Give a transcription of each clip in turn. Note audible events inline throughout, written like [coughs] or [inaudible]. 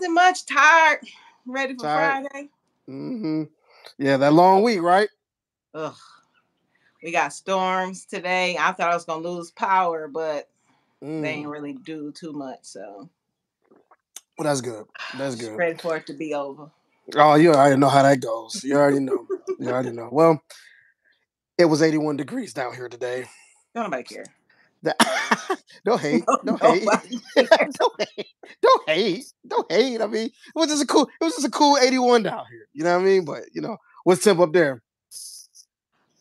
Nothing much. Tired. Ready for Tired. Friday. Mm-hmm. Yeah, that long week, right? Ugh. We got storms today. I thought I was gonna lose power, but Mm. they ain't really do too much. So Well, that's good. That's just good. ready for it to be over. Oh, you already know how that goes. You already know. you already know. Well, it was 81 degrees down here today. Don't nobody care. Don't [laughs] hate. Don't hate. don't [laughs] hate. Don't hate. Don't hate. I mean, it was just a cool. It was just a cool 81 down here. You know what I mean? But you know, what's temp up there?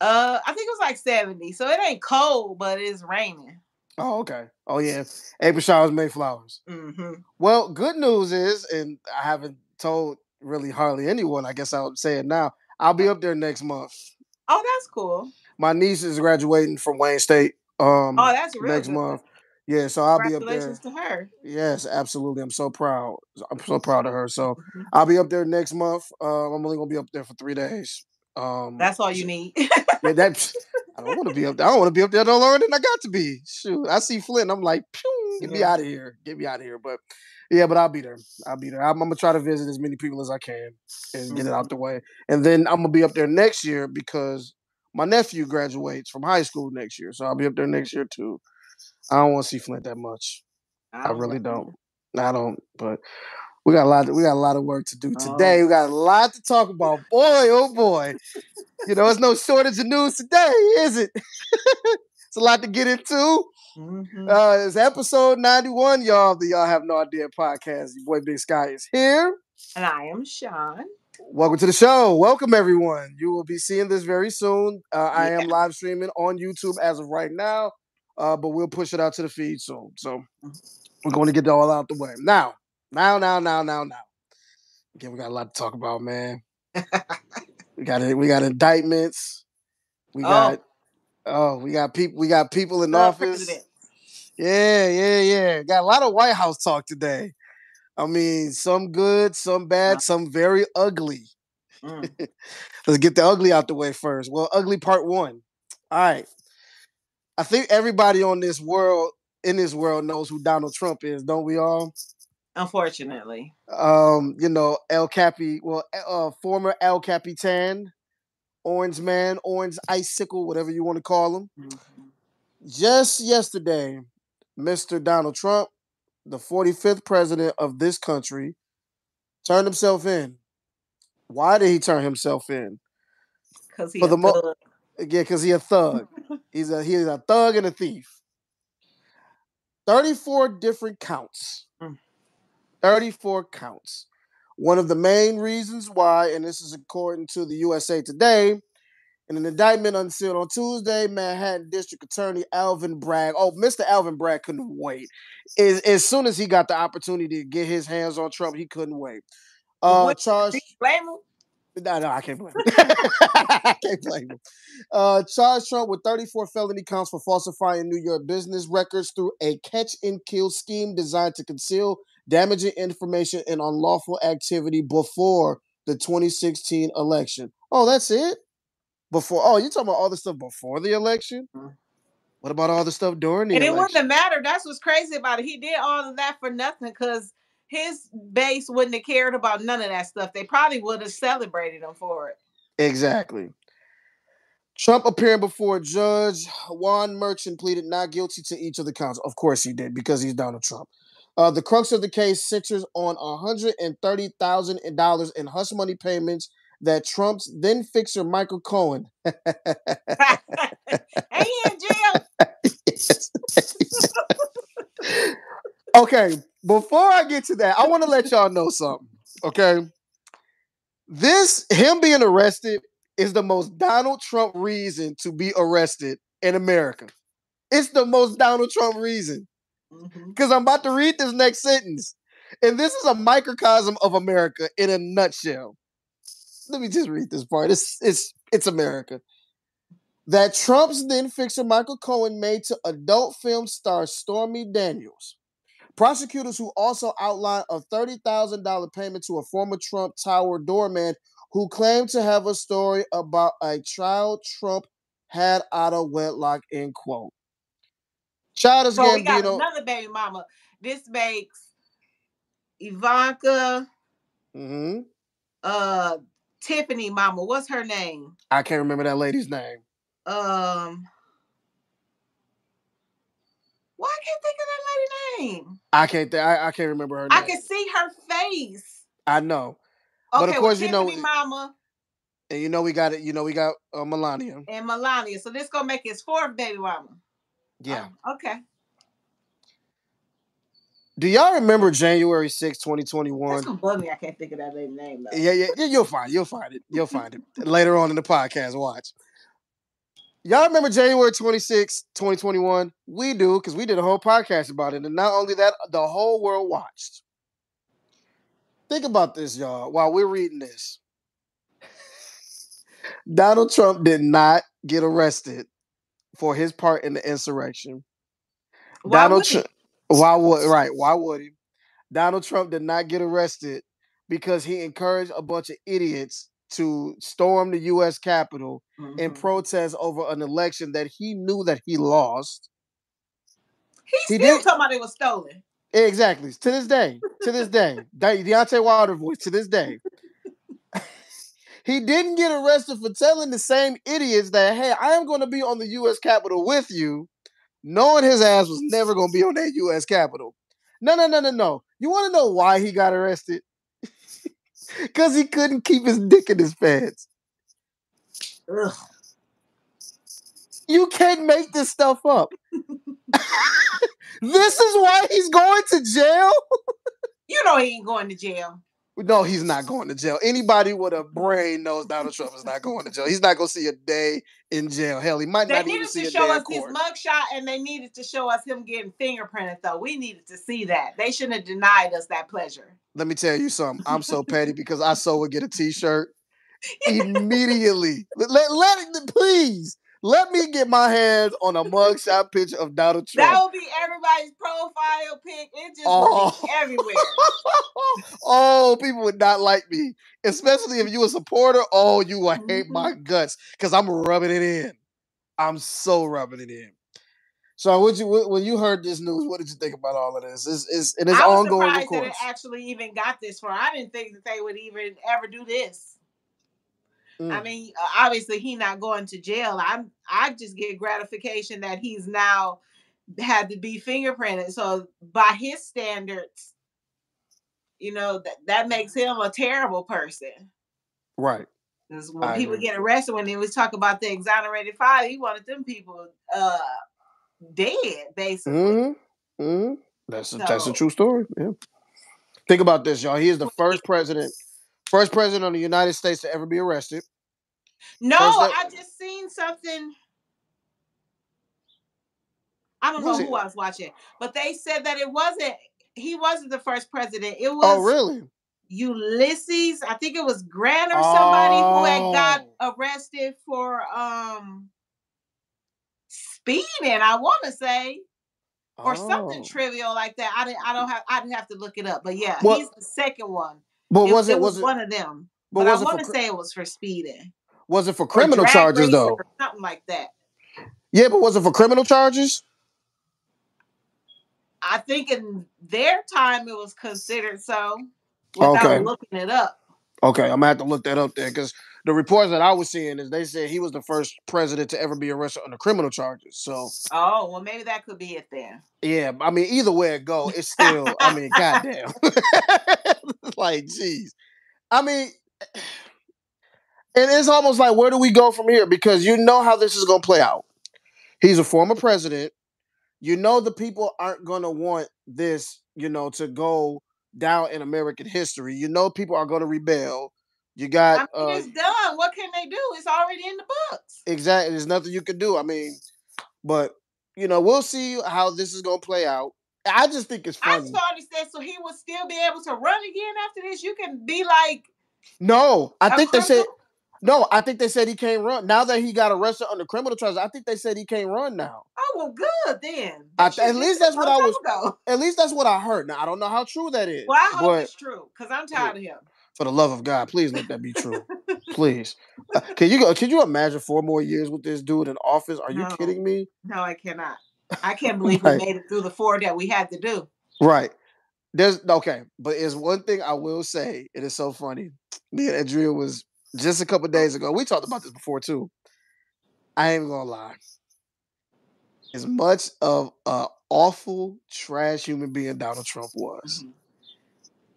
Uh, I think it was like 70. So it ain't cold, but it's raining. Oh, okay. Oh yeah. April showers, May flowers. hmm Well, good news is, and I haven't told really hardly anyone. I guess I'll say it now. I'll be up there next month. Oh, that's cool. My niece is graduating from Wayne State. Um, Oh, that's real next good. month. Yeah, so I'll be up there. To her. Yes, absolutely. I'm so proud. I'm so proud of her. So Mhm. I'll be up there next month. Uh, I'm only gonna be up there for three days. Um, That's all you need. yeah, that [laughs] [laughs] I don't want to be up there. I don't want to be up there no longer than I got to be. Shoot, I see Flint. I'm like, get me out of here. Get me out of here. But yeah, but I'll be there. I'll be there. I'm, I'm gonna try to visit as many people as I can and get it out the way. And then I'm gonna be up there next year because my nephew graduates from high school next year. So I'll be up there next year too. I don't want to see Flint that much. I really don't. I don't. But we got a lot. We got a lot of work to do Oh. today. We got a lot to talk about. Boy, oh boy. You know, there's no shortage of news today, is it? [laughs] it's a lot to get into. Mhm. Uh, it's episode 91, y'all. The Y'all Have No Idea podcast. Your boy Big Skye is here. and I am Shaun. Welcome to the show. Welcome, everyone. You will be seeing this very soon. Uh, I am live streaming on YouTube as of right now, uh, but we'll push it out to the feed soon. So we're going to get it all out the way. Now, now, now, now, now, now. Again, we got a lot to talk about, man. [laughs] we got it. We got indictments. We Oh. got oh, we got people. We got people in office. president. Yeah, yeah, yeah. Got a lot of White House talk today. I mean, some good, some bad, some very ugly. Mm. [laughs] Let's get the ugly out the way first. Well, ugly part one. All right. I think everybody on this world, in this world, knows who Donald Trump is, don't we all? Unfortunately. Um, you know, El Capi, well, uh, former El Capitan, Orange Man, Orange Icicle, whatever you want to call him. Mhm. Just yesterday, Mr. Donald Trump, the 45th president of this country, turned himself in. Why did he turn himself in? Because he For a the mo- thug. Yeah, because he a thug. [laughs] He's a he's a thug and a thief. 34 different counts. Mm. 34 counts. One of the main reasons why, and this is according to the USA Today, in an indictment unsealed on Tuesday, Manhattan District Attorney Alvin Bragg. Oh, Mr. Alvin Bragg couldn't wait. As, as soon as he got the opportunity to get his hands on Trump, he couldn't wait. Uh, What- charged blame him? no, no, I can't blame him. [laughs] I can't blame him. Uh, charged Trump with 34 felony counts for falsifying New York business records through a catch and kill scheme designed to conceal damaging information and unlawful activity before the 2016 election. Oh, that's it? Before? Oh, you talking about all the stuff before the election? Mhm. What about all the stuff during the And it election? wouldn't matter. That's what's crazy about it. He did all of that for nothing because his base wouldn't have cared about none of that stuff. They probably would have celebrated him for it. Exactly. Trump appearing before Judge Juan Merchan pleaded not guilty to each of the counts. Of course he did, because he's Donald Trump. Uh, the crux of the case centers on $130,000 in hush money payments that Trump's then fixer Michael Cohen. [laughs] hey, he in jail. okay, before I get to that, I want to let y'all know something. Okay. This, him being arrested, is the most Donald Trump reason to be arrested in America. It's the most Donald Trump reason. Mm-hmm. Because I'm about to read this next sentence. And this is a microcosm of America in a nutshell. Let me just read this part. It's it's it's America. That Trump's then fixer Michael Cohen made to adult film star Stormy Daniels. Prosecutors who also outlined a $30,000 payment to a former Trump Tower doorman who claimed to have a story about a child Trump had out of wedlock, end quote. Childish So we got Gambino. another baby mama. This makes Ivanka, hmm uh, Tiffany mama. What's her name? I can't remember that lady's name. Um, why I can't think of that lady name? I can't. Th- I, I can't remember her name. I can see her face. I know, Okay, But of course, well, you know- mama and you know we got it. You know we got uh, Melania. and Melania. So this gonna make his fourth baby mama. Yeah. Oh, okay. Do y'all remember January 6, 2021? That's gonna bug me. I can't think of that lady's name though. Yeah, yeah, yeah, you'll find you'll find it. You'll find it later on in the podcast. Watch. Y'all remember January 26, 2021? We do, because we did a whole podcast about it. And not only that, the whole world watched. Think about this, y'all, while we're reading this. Donald Trump did not get arrested for his part in the insurrection. Why Donald? Trump. Why would right? Why would he? Donald Trump did not get arrested because he encouraged a bunch of idiots to storm the U.S. Capitol and Mhm. protest over an election that he knew that he lost. He's he still did- talking about it was stolen. Exactly. To this day. To this day. De- Deontay Wilder voice. To this day. [laughs] he didn't get arrested for telling the same idiots that, hey, I am going to be on the U.S. Capitol with you, knowing his ass was never going to be on that U.S. Capitol. No, no, no, no, no. You want to know why he got arrested? [laughs] Because he couldn't keep his dick in his pants. Ugh. You can't make this stuff up. [laughs] [laughs] this is why he's going to jail? You know he ain't going to jail. No, he's not going to jail. Anybody with a brain knows Donald Trump is not going to jail. He's not going to see a day in jail. Hell, he might They not even see a day. They needed to show us his mugshot and they needed to show us him getting fingerprinted though. We needed to see that. They shouldn't have denied us that pleasure. Let me tell you something. I'm so petty because I so would get a T-shirt [laughs] immediately. Let, let, let it, please let me get my hands on a mugshot picture of Donald Trump. That would be everybody's profile pic. It just Oh. everywhere. [laughs] oh, people would not like me, especially if you a supporter. Oh, you would hate Mhm. my guts because I'm rubbing it in. I'm so rubbing it in. So, what you when you heard this news, what did you think about all of this? It's, it's and it's I was ongoing, surprised that it actually even got this far. I didn't think that they would even ever do this. I Mm. mean, uh, obviously he not going to jail. I'm I just get gratification that he's now had to be fingerprinted. So by his standards, you know that that makes him a terrible person. right. when I people agree. get arrested, when they was talking about the exonerated five, he wanted them people uh dead, basically. Mm-hmm. Mm-hmm. That's a, that's a true story. Yeah. Think about this, y'all. He is the first president, first president of the United States to ever be arrested. No, that- I just seen something. I don't know it- who I was watching, but they said that it wasn't. He wasn't the first president. It was Oh, really? Ulysses. I think it was Grant or somebody who had got Oh. arrested for um speeding. I want to say or something Oh. trivial like that. I didn't. I don't have. I'd have to look it up. But yeah, What- he's the second one. But It, was it it was was it one of them. but But, was I want to say it was for speeding. Was it for criminal charges though? something like that. Yeah, but was it for criminal charges? I think in their time it was considered so without Okay. looking it up. Okay, I'm gonna have to look that up there because the reports that I was seeing is they said he was the first president to ever be arrested under criminal charges. So Oh, well, maybe that could be it then. yeah, I mean either way it go, it's still. I mean, [laughs] goddamn, [laughs] like jeez. I mean, and it's almost like where do we go from here? Because you know how this is gonna play out. He's a former president. You know the people aren't gonna want this, you know, to go down in American history. You know people are gonna rebel. You I got mean, uh, it's done. What can they do? It's already in the books. Exactly. There's nothing you can do. I mean, but you know, we'll see how this is gonna play out. I just think it's funny. I just understand so he would still be able to run again after this. You can be like, no, I think they said criminal? No. I think they said he can't run now that he got arrested under criminal charges. I think they said he can't run now. oh well, good then. At least that's what I was- ago. [laughs] At least that's what I heard. Now I don't know how true that is. Well, I hope but it's true because I'm tired of him. for the love of God, please let that be true. [laughs] please. Uh, can you go? Can you imagine four more years with this dude in office? Are you No. kidding me? No, I cannot. I can't believe we made it through the four that we had to do. Right. there's okay, but it's one thing I will say. It is so funny. Me and Adria was just a couple days ago. We talked about this before too. I ain't gonna lie. As much of an awful trash human being Donald Trump was, Mhm.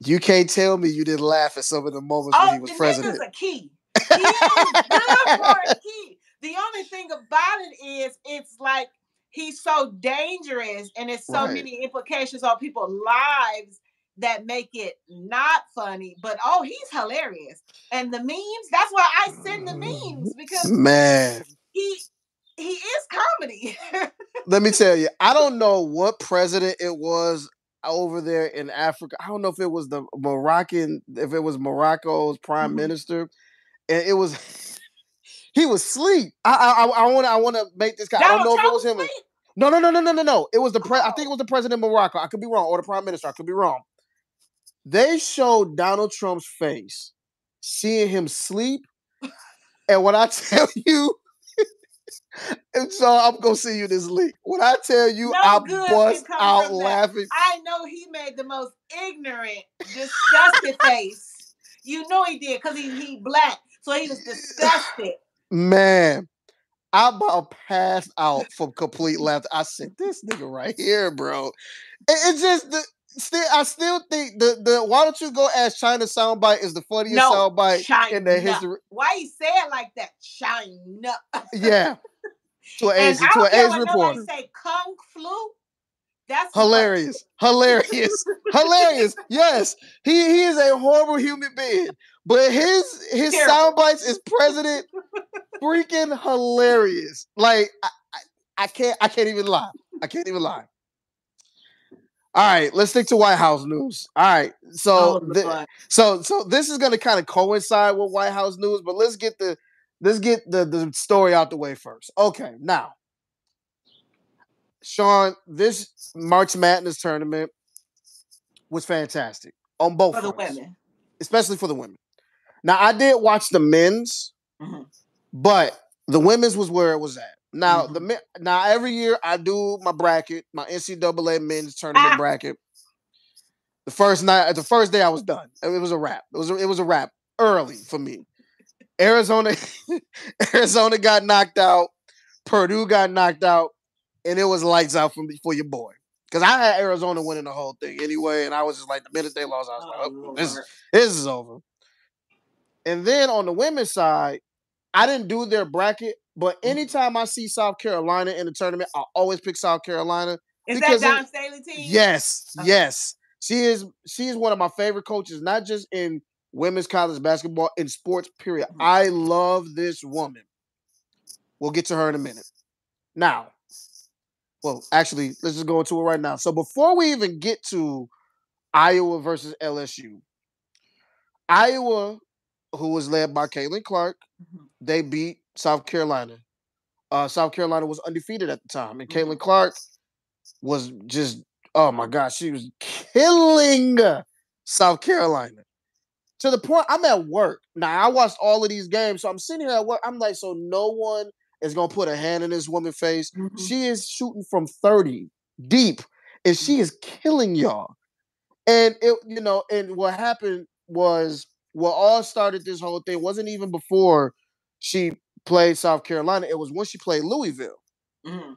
you can't tell me you didn't laugh at some of the moments Oh, when he was president. nigga's a key. He is good [laughs] for a key. The only thing about it is, it's like he's so dangerous, and it's so Right. many implications on people's lives that make it not funny. But oh, he's hilarious, and the memes. That's why I send the memes because Man, he he is comedy. [laughs] let me tell you, I don't know what president it was over there in Africa. I don't know if it was the Moroccan, if it was Morocco's prime Mhm. minister, and it was [laughs] he was asleep. I I I want to I want to make this guy. I don't Donald know if it was him. or- sleep? No, no, no, no, no, no, no. It was the pre. I think it Oh. was the president of Morocco. I could be wrong, or the prime minister. I could be wrong. They showed Donald Trump's face, seeing him sleep, and when I [laughs] tell you, and so I'm gonna see you this leak. When I tell you, No I bust out laughing. I know he made the most ignorant, disgusted face. You know he did because he he black, so he was disgusted. Man, I about passed out from complete laughter. I said, "This nigga right here, bro." It- it's just the still. I still think the the why don't you go ask China soundbite is the funniest No, soundbite in the history. Why you say it like that? China. [laughs] Yeah, to an Asian to an Asian what reporter. say. Kung flu. That's Hilarious, [laughs] hilarious, hilarious. Yes, he he is a horrible human being, but his his Terrible. sound bites as president freaking hilarious. Like I, I, I can't I can't even lie. I can't even lie. All right, let's stick to White House news. All right, so Lord. so so this is going to kind of coincide with White House news, but let's get the let's get the the story out the way first. Okay, now, Shaun, this March Madness tournament was fantastic on both for the fronts, women. especially for the women. Now, I did watch the men's, Mhm. but the women's was where it was at. Now, Mm-hmm. the now every year I do my bracket, my NCAA men's tournament Ah. bracket. The first night, the first day I was done. It was a wrap. It was a, it was a wrap early for me. Arizona, [laughs] Arizona got knocked out. Purdue got knocked out, and it was lights out for me for your boy. Because I had Arizona winning the whole thing anyway, and I was just like, the minute they lost, I was Oh, like, oh, this, this is over. And then on the women's side, I didn't do their bracket, but Mhm. anytime I see South Carolina in the tournament, I always pick South Carolina. Is that Dawn Staley team? Yes, Okay. yes. She is she is one of my favorite coaches, not just in women's college basketball, in sports, period. Mhm. I love this woman. We'll get to her in a minute. Now, well, actually, let's just go into it right now. So before we even get to Iowa versus LSU, Iowa, who was led by Caitlin Clark, Mhm. they beat South Carolina. Uh, South Carolina was undefeated at the time, and Mhm. Caitlin Clark was just oh my gosh, she was killing South Carolina to the point I'm at work now. I watched all of these games, so I'm sitting here at work. I'm like, so no one is gonna put a hand in this woman's face. Mhm. She is shooting from 30 deep, and she is killing y'all. And it, you know, and what happened was what all started this whole thing wasn't even before she played South Carolina. It was when she played Louisville. Mhm.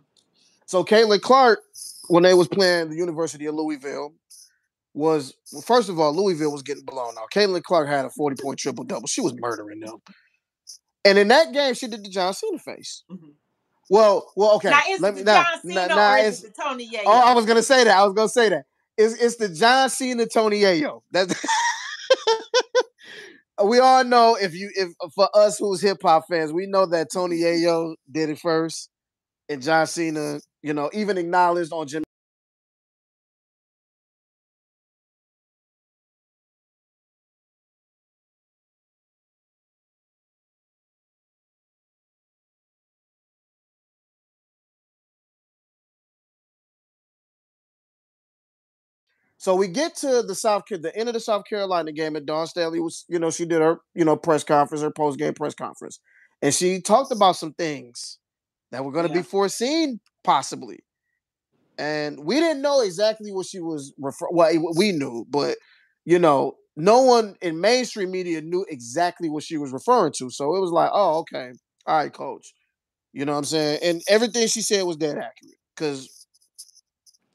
So Caitlin Clark, when they was playing the University of Louisville, was well, first of all, Louisville was getting blown out. Caitlin Clark had a 40 point triple double. She was murdering them. And in that game, she did the John Cena face. Mhm. Well, well, okay. Now is let it me the John now, Cena now or it's- the Tony Yayo? Oh, I was gonna say that. I was gonna say that. It's it's the John Cena Tony Yayo. That's [laughs] we all know if you if for us who's hip hop fans, we know that Tony Yayo did it first, and John Cena, you know, even acknowledged on Jim. So we get to the South the end of the South Carolina game, and Dawn Staley was, you know, she did her, you know, press conference, her post game press conference, and she talked about some things that were going to Yeah. be foreseen, possibly. and we didn't know exactly what she was refer. Well, we knew, but you know, no one in mainstream media knew exactly what she was referring to. So it was like, oh, okay, all right, coach. You know what I'm saying? And everything she said was dead accurate because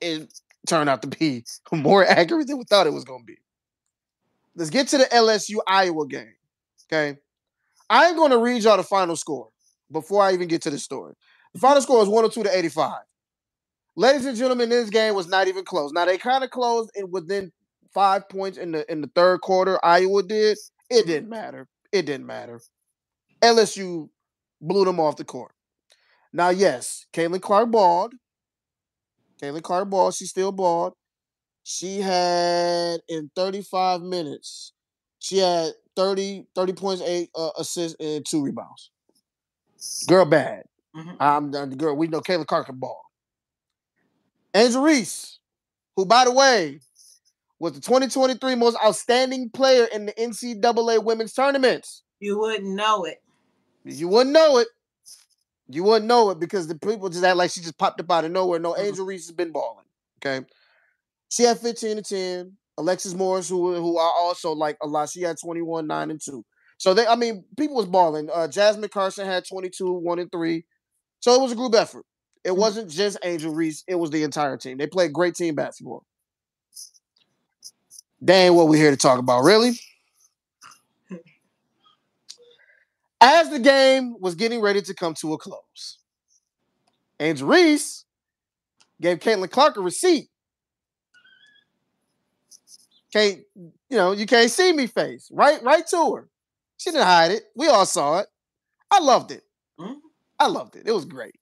it turned out to be [laughs] more accurate than we thought it was going to be. Let's get to the LSU Iowa game. Okay. I'm going to read y'all the final score before I even get to the story. The final score was 102 to 85. Ladies and gentlemen, this game was not even close. Now they kind of closed in within five points in the in the third quarter. Iowa did. It didn't matter. It didn't matter. LSU blew them off the court. Now, yes, Caitlin Clark balled. Caitlin Clark balled. She still balled. She had in 35 minutes, she had 30, 30 points, eight uh, assists, and two rebounds. Girl bad. Mm-hmm. I'm the girl. We know Caitlin Clark can ball. Angel Reese, who by the way was the 2023 most outstanding player in the NCAA women's tournaments. You wouldn't know it. You wouldn't know it. You wouldn't know it because the people just act like she just popped up out of nowhere. No, mm-hmm. Angel Reese has been balling. Okay. She had 15 to 10. Alexis Morris, who who are also like a lot, she had 21, 9, and 2. So they, I mean, people was balling. Uh, Jasmine Carson had 22, 1 and 3. So it was a group effort. It mm-hmm. wasn't just Angel Reese, it was the entire team. They played great team basketball. Dang, what we're here to talk about, really. As the game was getting ready to come to a close, Angel Reese gave Caitlin Clark a receipt. Can't, you know, you can't see me face. Right, right to her. She didn't hide it. We all saw it. I loved it. Mm-hmm. I loved it. It was great.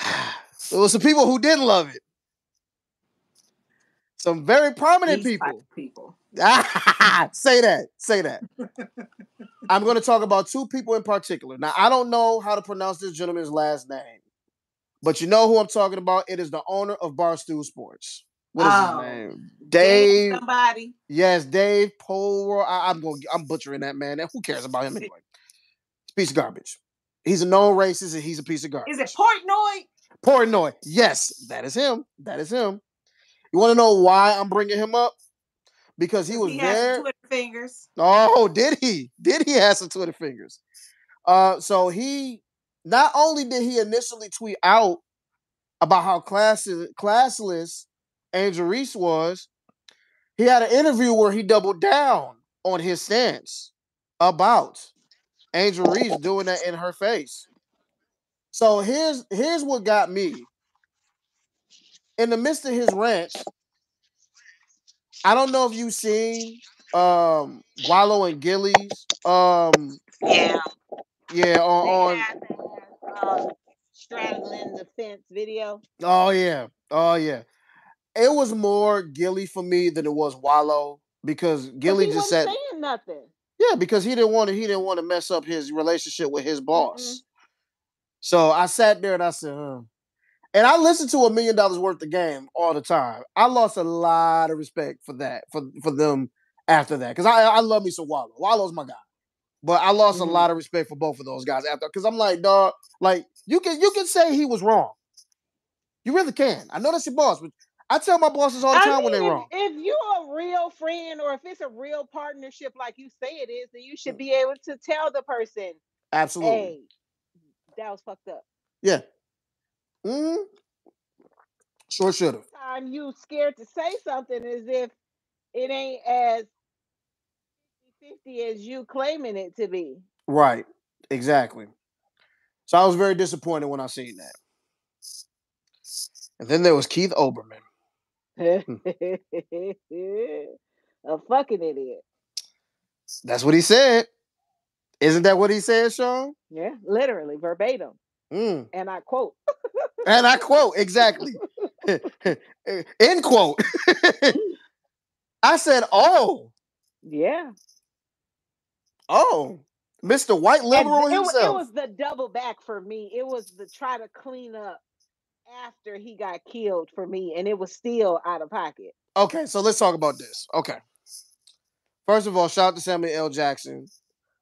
[sighs] There was some people who didn't love it. Some very prominent These people. People. [laughs] say that. Say that. [laughs] I'm going to talk about two people in particular. Now, I don't know how to pronounce this gentleman's last name, but you know who I'm talking about. It is the owner of Barstool Sports. What is oh, his name? Dave. Somebody. Yes, Dave Pol. I, am going. I'm butchering that man. Who cares about him anyway? It's piece of garbage. He's a known racist, and he's a piece of garbage. Is it Portnoy? Portnoy. Yes, that is him. That is him. You want to know why I'm bringing him up? Because he was he there. Twitter fingers. Oh, did he? Did he have some Twitter fingers? Uh, so he not only did he initially tweet out about how classless, classless Angel Reese was, he had an interview where he doubled down on his stance about Angel Reese doing that in her face. So here's here's what got me in the midst of his rant, I don't know if you've seen um Wallo and Gillie's. Um Yeah. Yeah, on, on um, straddling the fence video. Oh yeah. Oh yeah. It was more Gillie for me than it was Wallo because Gillie just said saying nothing. Yeah, because he didn't want to he didn't want to mess up his relationship with his boss. Mm-hmm. So I sat there and I said, huh. And I listen to a million dollars worth of game all the time. I lost a lot of respect for that, for for them after that. Because I I love me some Wallo. Wallo's my guy. But I lost mm-hmm. a lot of respect for both of those guys after because I'm like, dog, like you can you can say he was wrong. You really can. I know that's your boss, but I tell my bosses all the time I mean, when they're wrong. If you're a real friend or if it's a real partnership like you say it is, then you should be able to tell the person, absolutely, hey, that was fucked up. Yeah, Mm-hmm. Sure should have. Time you scared to say something as if it ain't as 50 as you claiming it to be. Right. Exactly. So I was very disappointed when I seen that. And then there was Keith Olbermann. Hmm. [laughs] A fucking idiot. That's what he said. Isn't that what he said, Shaun? Yeah, literally verbatim. Mm. And I quote. and I quote exactly. [laughs] [laughs] End quote. [laughs] I said, "Oh, yeah, oh, Mister White liberal it, himself." It was the double back for me. It was the try to clean up after he got killed for me, and it was still out of pocket. Okay, so let's talk about this. Okay, first of all, shout out to Samuel L. Jackson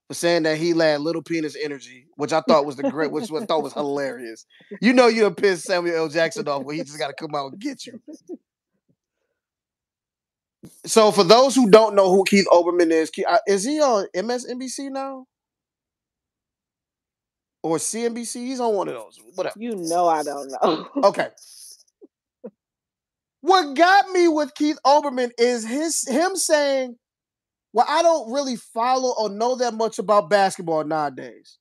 for saying that he had little penis energy, which I thought was the great, which I thought was hilarious. You know you're pissed Samuel L. Jackson off when he just got to come out and get you. So for those who don't know who Keith Olbermann is, uh, is he on MSNBC now? Or CNBC? He's on one of those. Whatever. You know I don't know. okay. What got me with Keith Olbermann is his him saying, "Well, I don't really follow or know that much about basketball nowadays."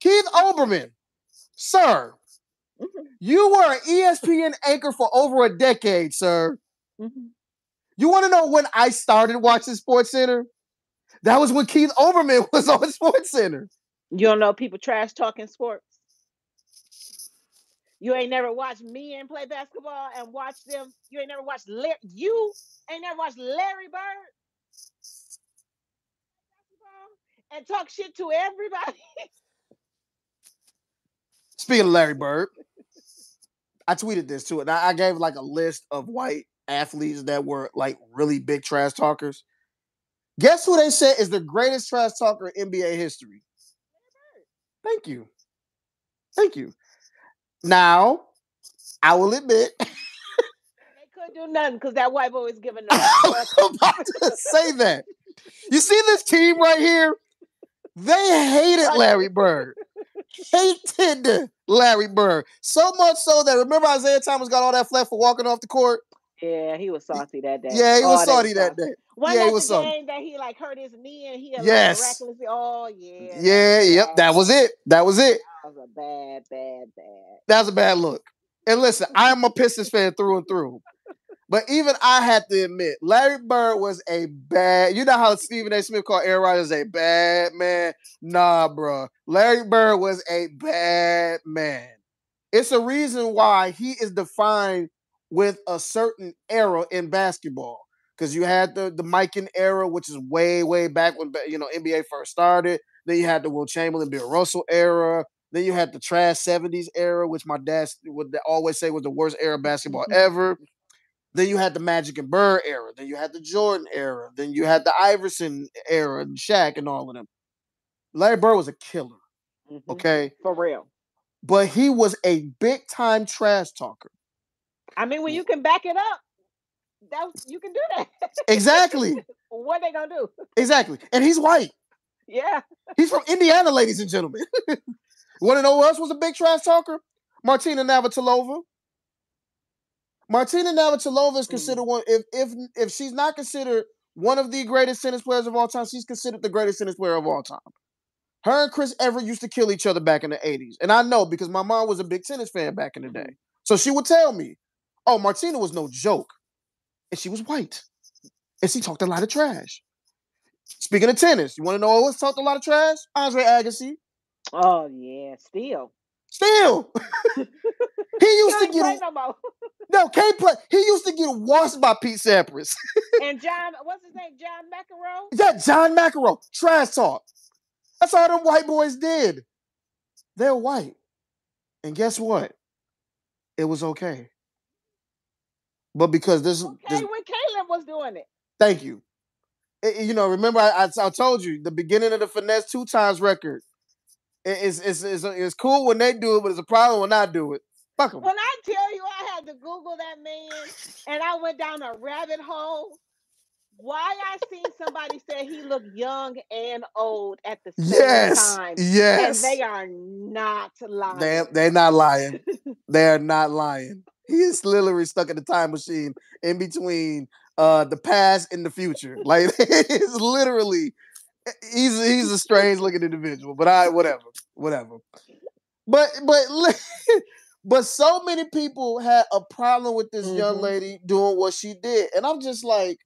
Keith Olbermann, sir, mm-hmm. you were an ESPN anchor for over a decade, sir. Mm-hmm. You want to know when I started watching Sports Center? That was when Keith Olbermann [laughs] was on Sports Center. You don't know people trash talking sports. You ain't never watched me and play basketball and watch them. You ain't never watched Larry. You ain't never watched Larry Bird and talk shit to everybody. [laughs] Speaking of Larry Bird, I tweeted this too, and I gave like a list of white athletes that were like really big trash talkers. Guess who they said is the greatest trash talker in NBA history? Thank you. Thank you. Now, I will admit. [laughs] they could do nothing because that white boy was giving [laughs] them. I was about to say that. You see this team right here? They hated Larry Bird. hated Larry Bird. So much so that remember Isiah Thomas got all that flack for walking off the court? Yeah, he was salty that day. Yeah, he was oh, salty that day. One yeah, he was salty. game that he like hurt his knee and he yes. miraculously. Oh yeah. Yeah. Yep. That was it. That was it. That was a bad, bad, bad. That was a bad look. And listen, [laughs] I am a Pistons fan through and through. But even I had to admit, Larry Bird was a bad. You know how Stephen A. Smith called Aaron Rodgers a bad man? Nah, bro. Larry Bird was a bad man. It's a reason why he is defined with a certain era in basketball. Because you had the the Mikan era, which is way way back when you know NBA first started. Then you had the Wilt Chamberlain, Bill Russell era. Then you had the trash '70s era, which my dad would always say was the worst era of basketball mm-hmm. ever. Then you had the Magic and Bird era. Then you had the Jordan era. Then you had the Iverson era and Shaq and all of them. Larry Bird was a killer. Mm-hmm. Okay. For real. But he was a big time trash talker. I mean, when you can back it up, that you can do that. Exactly. [laughs] what are they gonna do? Exactly. And he's white. Yeah. He's from Indiana, ladies and gentlemen. [laughs] Want to know who else was a big trash talker? Martina Navratilova. Martina Navratilova is considered mm. one. If if if she's not considered one of the greatest tennis players of all time, she's considered the greatest tennis player of all time. Her and Chris Evert used to kill each other back in the 80s. And I know because my mom was a big tennis fan back in the day. Mm-hmm. So she would tell me, Oh, Martina was no joke. And she was white. And she talked a lot of trash. Speaking of tennis, you want to know who else talked a lot of trash? Andre Agassi. Oh, yeah. Still. Still. [laughs] he used to get no, [laughs] no, can't play. He used to get washed by Pete Sampras. [laughs] and John, what's his name? John McEnroe? Yeah, John McEnroe. Trash talk. That's all them white boys did. They're white. And guess what? It was okay. But because this, okay, this when Caleb was doing it. Thank you. It, you know, remember I, I, I told you the beginning of the finesse two times record. it's, it's it's it's cool when they do it, but it's a problem when I do it. Fuck them. When I tell you, I had to Google that man, and I went down a rabbit hole. Why I seen somebody say he looked young and old at the same yes, time. Yes, and they are not lying. They they're not lying. [laughs] they are not lying. He is literally stuck in the time machine in between uh the past and the future. [laughs] Like [laughs] it's literally he's he's a strange looking individual, but I whatever, whatever. But but but so many people had a problem with this mm-hmm. young lady doing what she did, and I'm just like,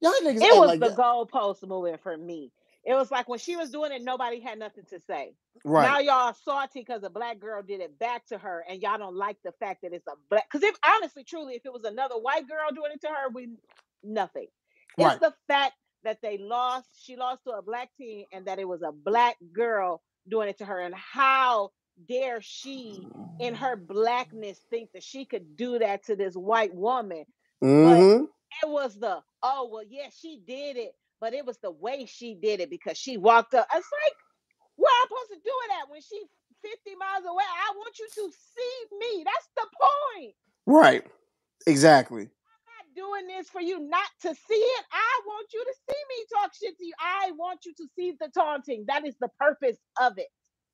y'all niggas. It was like the goalpost moving for me. It was like when she was doing it, nobody had nothing to say. Right. Now y'all salty because a black girl did it back to her, and y'all don't like the fact that it's a black. Because if honestly, truly, if it was another white girl doing it to her, we nothing. Right. It's the fact that they lost. She lost to a black team, and that it was a black girl doing it to her, and how dare she, in her blackness, think that she could do that to this white woman? Mm-hmm. But it was the oh well, yeah, she did it, but it was the way she did it because she walked up. It's like, where I'm supposed to do it at when she 50 miles away? I want you to see me. That's the point. Right. Exactly. I'm not doing this for you not to see it. I want you to see me talk shit to you. I want you to see the taunting. That is the purpose of it.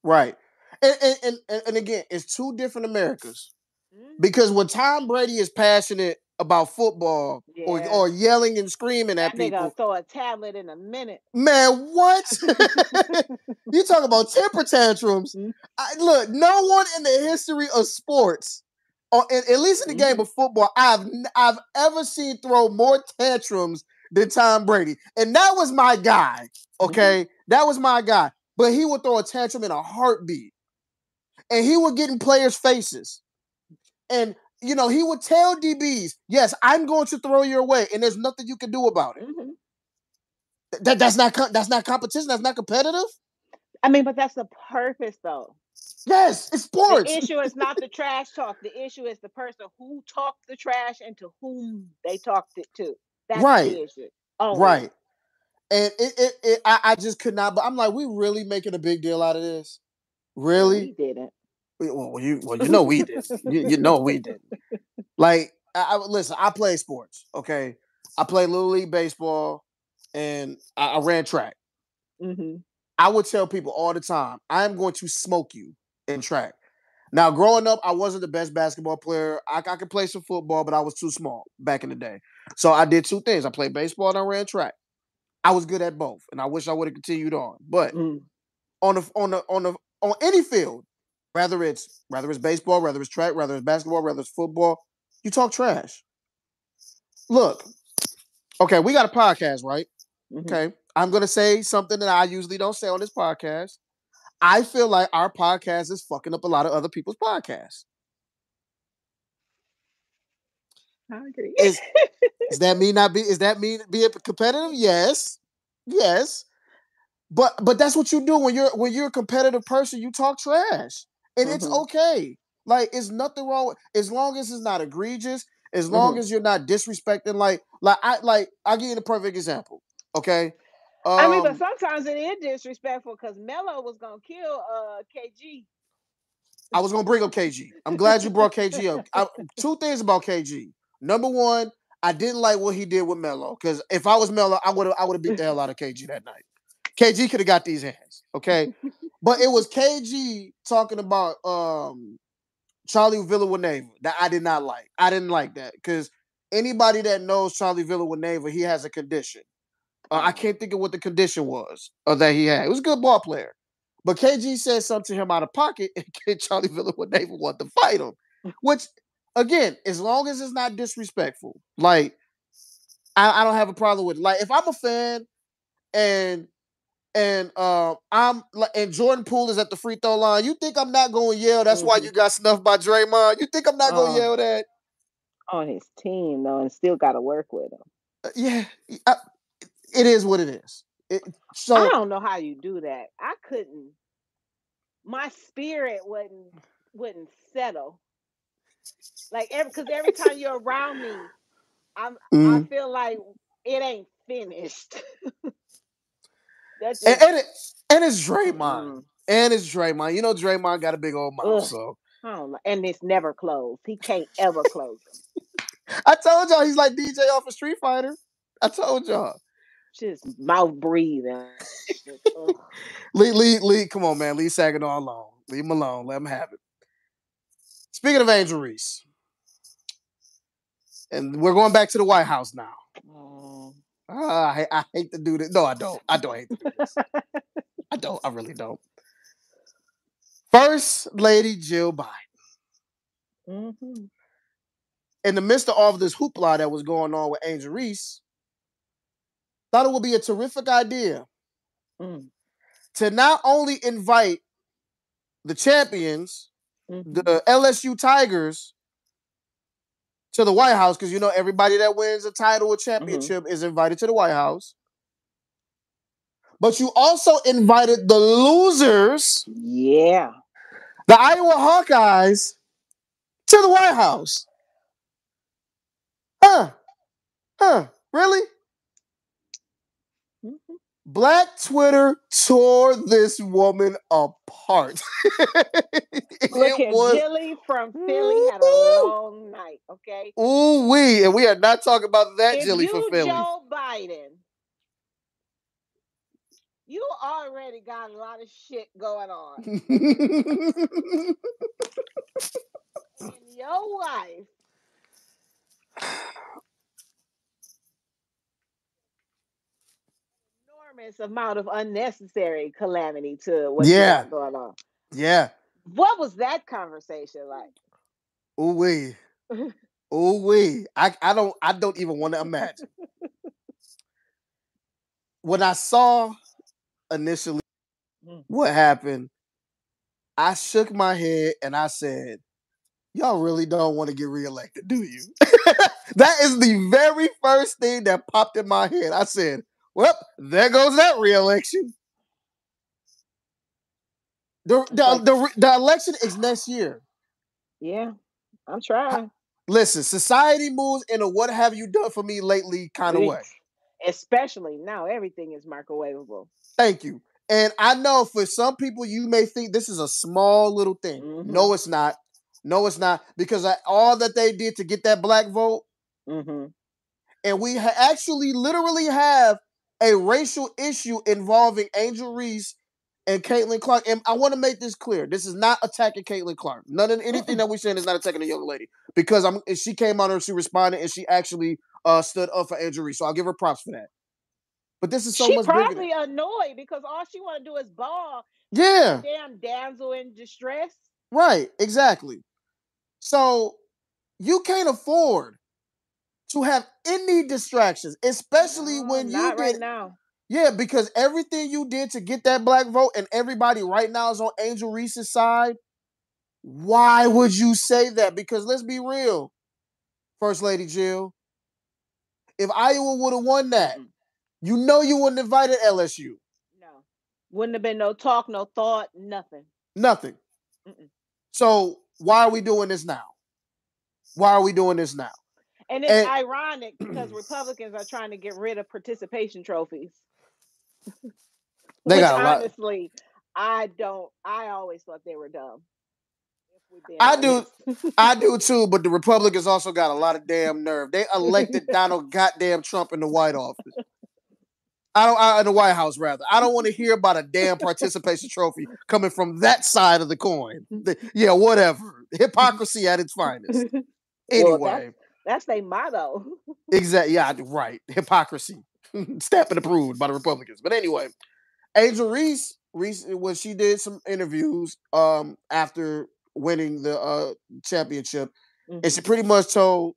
Right. And and, and, and again, it's two different Americas. Mm-hmm. Because when Tom Brady is passionate about football yeah. or, or yelling and screaming that at people. Gonna throw a tablet in a minute. Man, what? [laughs] [laughs] you talk about temper tantrums. Mm-hmm. I, look, no one in the history of sports, or in, at least in the mm-hmm. game of football, I've I've ever seen throw more tantrums than Tom Brady, and that was my guy. Okay, mm-hmm. that was my guy. But he would throw a tantrum in a heartbeat, and he would get in players' faces. And you know, he would tell DBs, "Yes, I'm going to throw you away, and there's nothing you can do about it." Mm-hmm. That that's not that's not competition. That's not competitive. I mean, but that's the purpose, though. Yes, it's sports. The issue is not the [laughs] trash talk. The issue is the person who talked the trash and to whom they talked it to. That's right. the issue. Oh, right. And it, it, it I, I just could not. But I'm like, we really making a big deal out of this? Really? We didn't. Well, you well, you know we did. [laughs] you, you, know we did. Like, I, I, listen. I play sports. Okay, I play little league baseball, and I, I ran track. Mm-hmm. I would tell people all the time, I am going to smoke you in track. Now, growing up, I wasn't the best basketball player. I, I could play some football, but I was too small back in the day. So I did two things: I played baseball and I ran track. I was good at both, and I wish I would have continued on. But mm. on the on the on the on any field, whether it's whether it's baseball, whether it's track, whether it's basketball, whether it's football, you talk trash. Look, okay, we got a podcast, right? Mm-hmm. Okay, I'm gonna say something that I usually don't say on this podcast. I feel like our podcast is fucking up a lot of other people's podcasts. I agree. Is, [laughs] is that me not be? Is that me being competitive? Yes, yes. But but that's what you do when you're when you're a competitive person. You talk trash and mm-hmm. it's okay. Like it's nothing wrong with, as long as it's not egregious, as long mm-hmm. as you're not disrespecting. Like like I like I'll give you the perfect example. Okay. Um, I mean, but um sometimes it is disrespectful because Melo was gonna kill uh KG. I was gonna bring up KG. I'm glad you brought KG up. I, two things about KG. Number one, I didn't like what he did with Melo because if I was Melo, I would have I would have beat the hell out of KG that night. KG could have got these hands, okay? [laughs] but it was KG talking about um Charlie Villanueva that I did not like. I didn't like that because anybody that knows Charlie Villanueva, he has a condition. Uh, I can't think of what the condition was or that he had. He was a good ball player. But KG said something to him out of pocket, [laughs] and Charlie Villanueva wanted to fight him. Which, again, as long as it's not disrespectful, like I, I don't have a problem with it. Like if I'm a fan and and uh, I'm like, and Jordan Poole is at the free throw line. You think I'm not going to yell? That's mm-hmm. why you got snuffed by Draymond. You think I'm not going to uh, yell that? On his team though, and still got to work with him. Uh, yeah, I, it is what it is. It, so I don't know how you do that. I couldn't. My spirit wouldn't wouldn't settle. Like every because every time you're around me, I'm mm. I feel like it ain't finished. [laughs] That's just, and, and, it, and it's Draymond. Mm. And it's Draymond. You know, Draymond got a big old mouth, Ugh. so. And it's never closed. He can't ever close [laughs] I told y'all he's like DJ off a of Street Fighter. I told y'all. Just mouth breathing. [laughs] Lee, Lee, Lee, come on, man. Lee Saginaw alone. Leave him alone. Let him have it. Speaking of Angel Reese, and we're going back to the White House now. Mm. Uh, I, I hate to do this. No, I don't. I don't hate to do this. I [laughs] don't. I really don't. First Lady Jill Biden. Mm-hmm. In the midst of all of this hoopla that was going on with Angel Reese, thought it would be a terrific idea mm. to not only invite the champions, mm-hmm. the LSU Tigers, to the White House because you know everybody that wins a title or mm-hmm. championship mm-hmm. is invited to the White House. But you also invited the losers. Yeah. The Iowa Hawkeyes to the White House. Huh. Huh. Really? Black Twitter tore this woman apart. [laughs] Look at was, Jilly from Philly had a long night. Okay. Ooh wee, and we are not talking about that if Jilly from Philly. Joe Biden, you already got a lot of shit going on. [laughs] and your wife [sighs] [sighs] [sighs] enormous amount of unnecessary calamity to what's yeah. going on. Yeah. What was that conversation like? Ooh wee. [laughs] Ooh wee. I, I don't I don't even want to imagine. when I saw initially mm. what happened, I shook my head and I said, Y'all really don't want to get reelected, do you? [laughs] that is the very first thing that popped in my head. I said, Well, there goes that reelection. The, the, the, the election is next year. Yeah, I'm trying. Listen, society moves in a what have you done for me lately kind of way. Especially now, everything is microwavable. Thank you. And I know for some people, you may think this is a small little thing. Mm-hmm. No, it's not. No, it's not. Because I, all that they did to get that black vote, mm-hmm. and we ha- actually literally have a racial issue involving Angel Reese and Caitlin Clark. And I want to make this clear: this is not attacking Caitlin Clark. None of anything that we're saying is not attacking a young lady because I'm. She came on her, she responded, and she actually uh, stood up for Angel Reese. So I'll give her props for that. But this is so she much probably annoyed because all she want to do is ball. Yeah. Damn damsel in distress. Right. Exactly. So you can't afford to have any distractions, especially no, when you did. Right now. Yeah, because everything you did to get that black vote, and everybody right now is on Angel Reese's side. Why would you say that? Because let's be real, First Lady Jill. If Iowa would have won that, you know you wouldn't have invited LSU. No. Wouldn't have been no talk, no thought, nothing. Nothing. Mm-mm. So why are we doing this now? Why are we doing this now? And it's and, ironic because [clears throat] Republicans are trying to get rid of participation trophies. [laughs] they got honestly, I don't. I always thought they were dumb. I do, [laughs] I do too. But the Republicans also got a lot of damn nerve. They elected Donald [laughs] goddamn Trump in the White Office. I don't I, in the White House rather. I don't want to hear about a damn participation trophy coming from that side of the coin. The, yeah, whatever. Hypocrisy at its finest. Anyway, well, that's, that's their motto. [laughs] exactly. Yeah, right. Hypocrisy. Stamped and approved by the Republicans. But anyway, Angel Reese, Reese when she did some interviews um after winning the uh championship, mm-hmm. and she pretty much told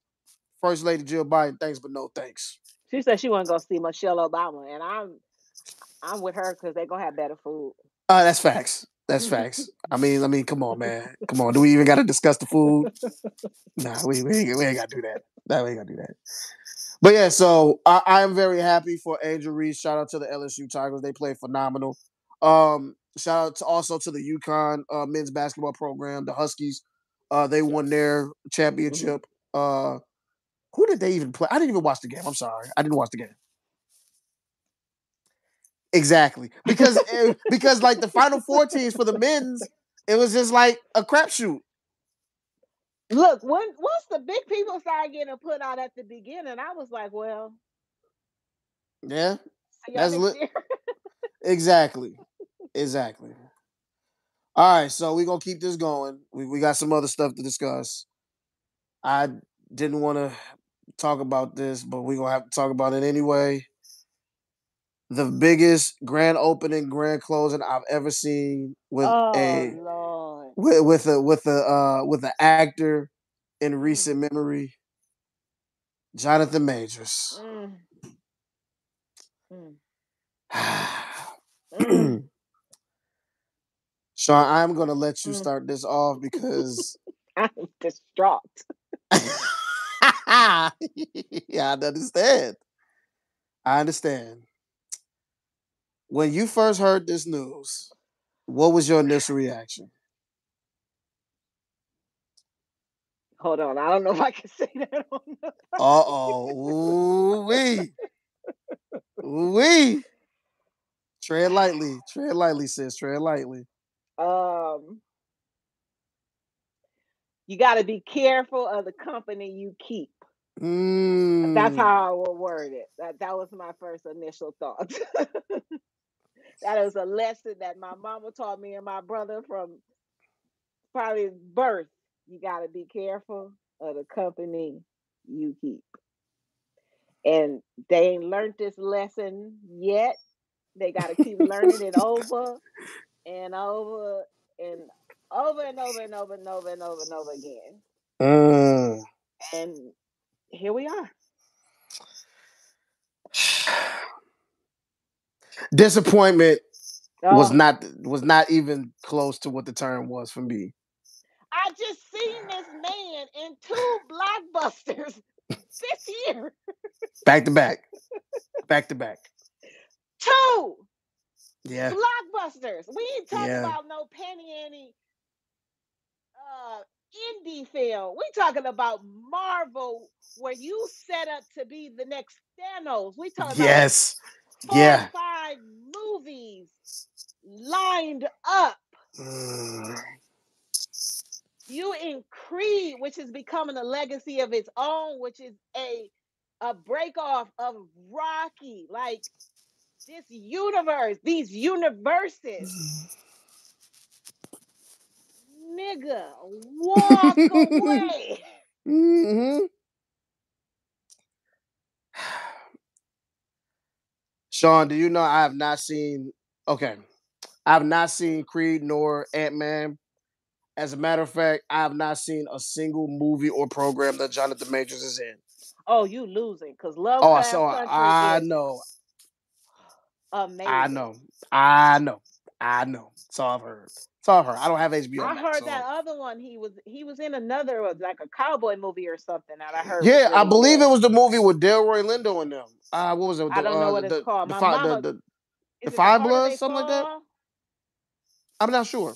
First Lady Jill Biden thanks but no thanks. She said she wasn't gonna see Michelle Obama, and I'm I'm with her because they're gonna have better food. Uh, that's facts. That's facts. I mean, I mean, come on, man. Come on. Do we even got to discuss the food? nah, we, we ain't, we ain't got to do that. Nah, we ain't got to do that. But yeah, so I, I am very happy for Angel Reese. Shout out to the LSU Tigers. They play phenomenal. Um, shout out to also to the UConn uh, men's basketball program, the Huskies. Uh, they won their mm-hmm. championship. Uh, who did they even play? I didn't even watch the game. I'm sorry. I didn't watch the game. Exactly. Because [laughs] eh, because like the final four teams for the men's, it was just like a crapshoot. Look, when once the big people started getting put out at the beginning, I was like, well, yeah, that's li- exactly, [laughs] exactly. All right, so we're gonna keep this going. We we got some other stuff to discuss. I didn't want to talk about this, but we're gonna have to talk about it anyway. The biggest grand opening, grand closing I've ever seen with oh, a Lord. with with a with a uh, with an actor in mm. recent memory, Jonathan Majors. Mm. Mm. [sighs] [clears throat] Shaun, I'm gonna let you mm. start this off because [laughs] I'm distraught. [laughs] yeah, I understand. I understand. When you first heard this news, what was your initial reaction? Hold on, I don't know if I can [laughs] say that on Uh oh, wee, wee. Tread lightly. Tread lightly, sis. Tread lightly. Um, you got to be careful of the company you keep. Mm. That's how I would word it. That that was my first initial thought. [laughs] that was a lesson that my mama taught me and my brother from probably birth. You got to be careful of the company you keep. And they ain't learned this lesson yet. They got to keep [laughs] learning it over and over and over and over and over and over and over and over again. Mm. And here we are. [sighs] [sighs] [sighs] Disappointment was Oh, not was not even close to what the term was for me. I just seen this man in two blockbusters [laughs] this year. Back to back. Back to back. Two Yeah. blockbusters. We ain't talking Yeah. about no penny any uh indie film. We talking about Marvel where you set up to be the next Thanos. We talking about Yes. four Yeah. five movies lined up. Mm. You in Creed, which is becoming a legacy of its own, which is a a break off of Rocky. Like this universe, these universes. Nigga, walk [laughs] away. hmm Shaun, do you know I have not seen? Okay, I have not seen Creed nor Ant Man. As a matter of fact, I have not seen a single movie or program that Jonathan Majors is in. Oh, you losing because love. Oh, so Country I know, amazing. I know, I know, I know. That's all I've heard. I've heard. I don't have HBO I Max. heard so- that other one. He was he was in another uh, like a cowboy movie or something that I heard. Yeah, I believe it was the movie with Delroy Lindo in them. Uh, what was it? I The, don't know uh, what it's called. The, My the, mama- the, The Five Bloods, something like that? I'm not sure.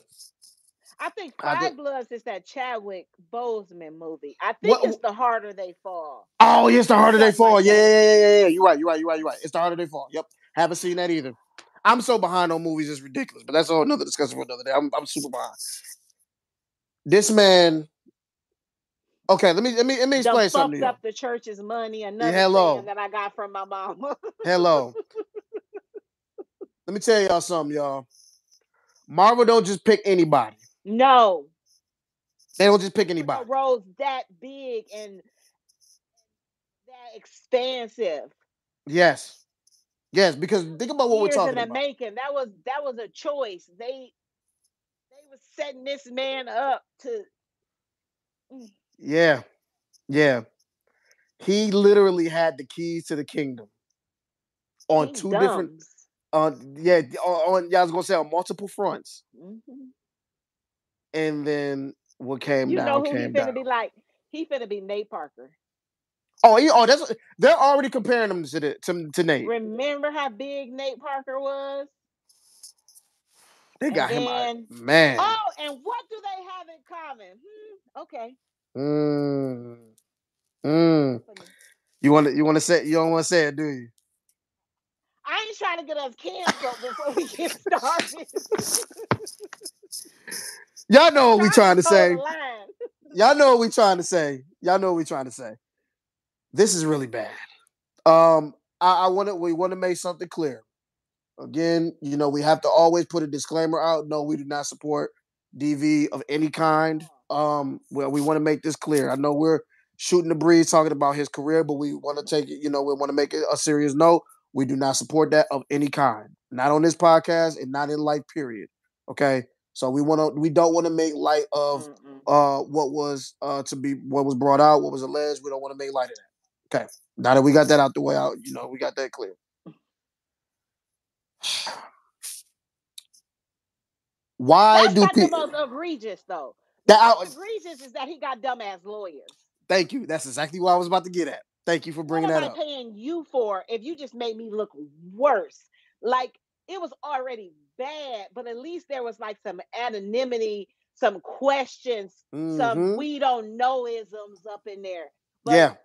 I think Five Bloods is that Chadwick Boseman movie. I think What- it's the harder they fall. Oh, yes, the harder they fall. yeah, yeah, yeah, yeah, yeah. You're right. You're right. You're right. You're right. It's the harder they fall. Yep. Haven't seen that either. I'm so behind on movies. It's ridiculous. But that's all another discussion for another day. I'm, I'm super behind. This man. Okay, let me let me let me Done explain something to fucked up the church's money. Another hello. saying that I got from my mama. Hello. [laughs] let me tell y'all something, y'all. Marvel don't just pick anybody. no, They don't just pick anybody. roles that big and that expansive. Yes. Yes, because think about what we're talking in the about. making. That was that was a choice. They they were setting this man up to. Yeah. Yeah. He literally had the keys to the kingdom on two different on yeah, on, on yeah, I was gonna say on multiple fronts. hmm And then what came You down know who he came finna down. be like? He finna be Nate Parker. Oh, yeah, oh, that's they're already comparing him to the to, to Nate. Remember how big Nate Parker was? They got him out. Man. Oh, and what do they have in common? Hmm, okay. Mm. Mm. You wanna you wanna say you don't wanna say it, do you? I ain't trying to get us canceled before we get [laughs] started. [laughs] Y'all know what we trying to say. Y'all know what we trying to say. Y'all know what we trying to say. This is really bad. Um, I, I want to. We want to make something clear. Again, you know, we have to always put a disclaimer out. No, we do not support DV of any kind. Um, well, we want to make this clear. I know we're shooting the breeze talking about his career, but we want to take it. You know, we want to make it a serious note. We do not support that of any kind. Not on this podcast and not in life. Period. Okay. So we want to. We don't want to make light of uh what was uh to be what was brought out, what was alleged. We don't want to make light of that. Okay. Now that we got that out the way out, you know, we got that clear. [sighs] Why That's do not the most egregious, though. I, What's egregious is that he got dumbass lawyers. thank you. That's exactly what I was about to get at. Thank you for bringing what that up. Paying you for if you just made me look worse? Like it was already bad, but at least there was like some anonymity, some questions, some Mhm. we don't know isms up in there. But Yeah.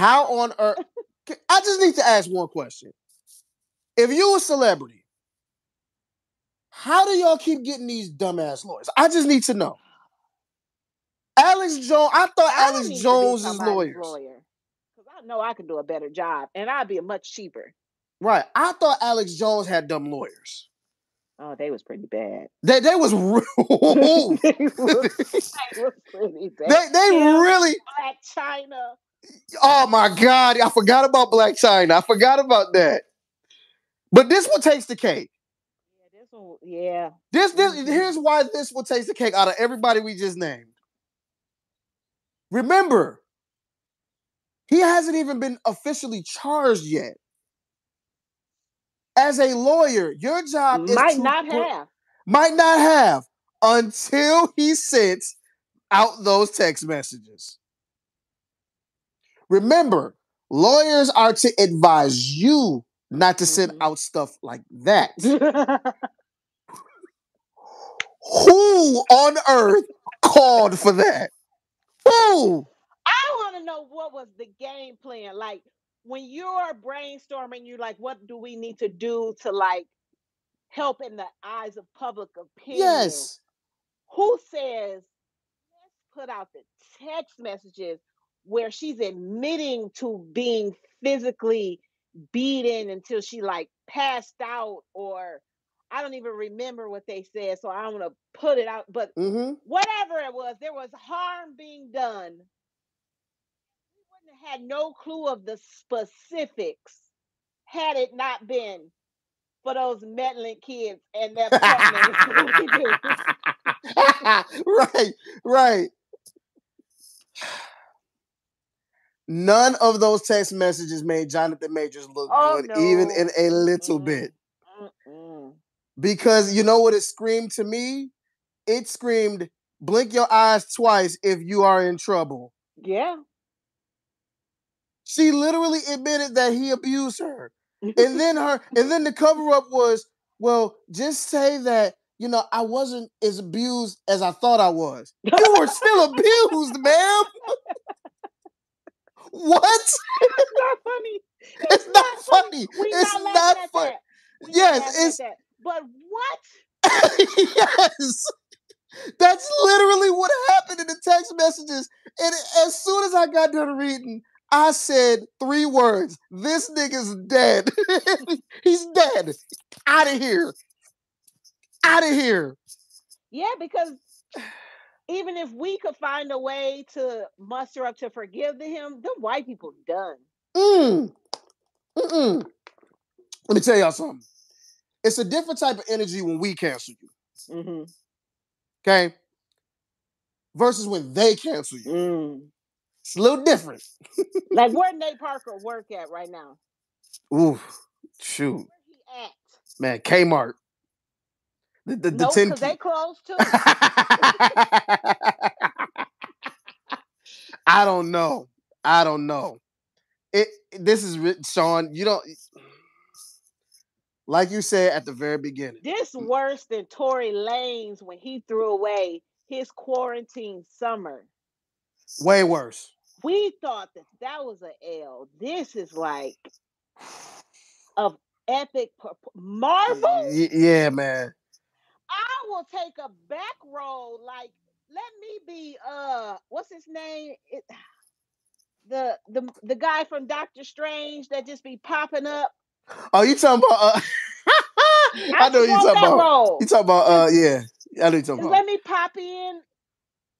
How on earth [laughs] I just need to ask one question. If you a celebrity, how do y'all keep getting these dumbass lawyers? I just need to know. Alex Jones, I thought I Alex Jones is lawyers. Lawyer. Because I know I can do a better job and I'd be a much cheaper. Right. I thought Alex Jones had dumb lawyers. Oh, they was pretty bad. They they was, real. [laughs] they, was, [laughs] they was pretty bad. They they really Blac Chyna. Oh my God. I forgot about Blac Chyna. I forgot about that. But this one takes the cake. Yeah, this one, yeah. This this mm-hmm. here's why this one takes the cake out of everybody we just named. Remember, he hasn't even been officially charged yet. As a lawyer, your job might not have. Might not have until he sends out those text messages. Remember, lawyers are to advise you not to send mm-hmm. out stuff like that. [laughs] Who on earth called for that? Who? I want to know what was the game plan. Like when you're brainstorming, you're like, what do we need to do to like help in the eyes of public opinion? Yes. Who says, let's put out the text messages where she's admitting to being physically beaten until she like passed out or I don't even remember what they said, so I don't want to put it out. But mm-hmm. whatever it was, there was harm being done. We wouldn't have had no clue of the specifics had it not been for those meddling kids and their [laughs] right, right. None of those text messages made Jonathan Majors look oh, good, no. even in a little mm bit. Mm-mm. Because you know what it screamed to me? It screamed, blink your eyes twice if you are in trouble. Yeah. She literally admitted that he abused her. and then her [laughs] and then the cover up was, well, just say that, you know, I wasn't as abused as I thought I was. You were still [laughs] abused, ma'am. What? It's not funny. [laughs] It's, it's not, not, funny. funny. It's not, not funny. Yes, it's. But what? [laughs] yes. That's literally what happened in the text messages. And as soon as I got done reading, I said three words. This nigga's dead. [laughs] He's dead. Out of here. Out of here. Yeah, because [sighs] [sighs] [sighs] even if we could find a way to muster up to forgive him, the white people done. Mm. Mm-mm. Let me tell y'all something. It's a different type of energy when we cancel you. Mm-hmm. Okay. Versus when they cancel you. Mm. It's a little different. [laughs] like where Nate Parker work at right now? Ooh, shoot. Man, Kmart. The, the, the nope, 10 they closed [laughs] too. I don't know. I don't know. It this is Shaun. You don't like you said at the very beginning. This worse than Tory Lanez when he threw away his quarantine summer. Way worse. We thought that that was an L. This is like [sighs] of epic Marvel. Yeah, man. Will take a back roll. Like, let me be uh what's his name? It, the the the guy from Doctor Strange that just be popping up. Oh, you talking about uh [laughs] I, know you talking about role. you talking about uh yeah. I know you talking about. Let me pop in.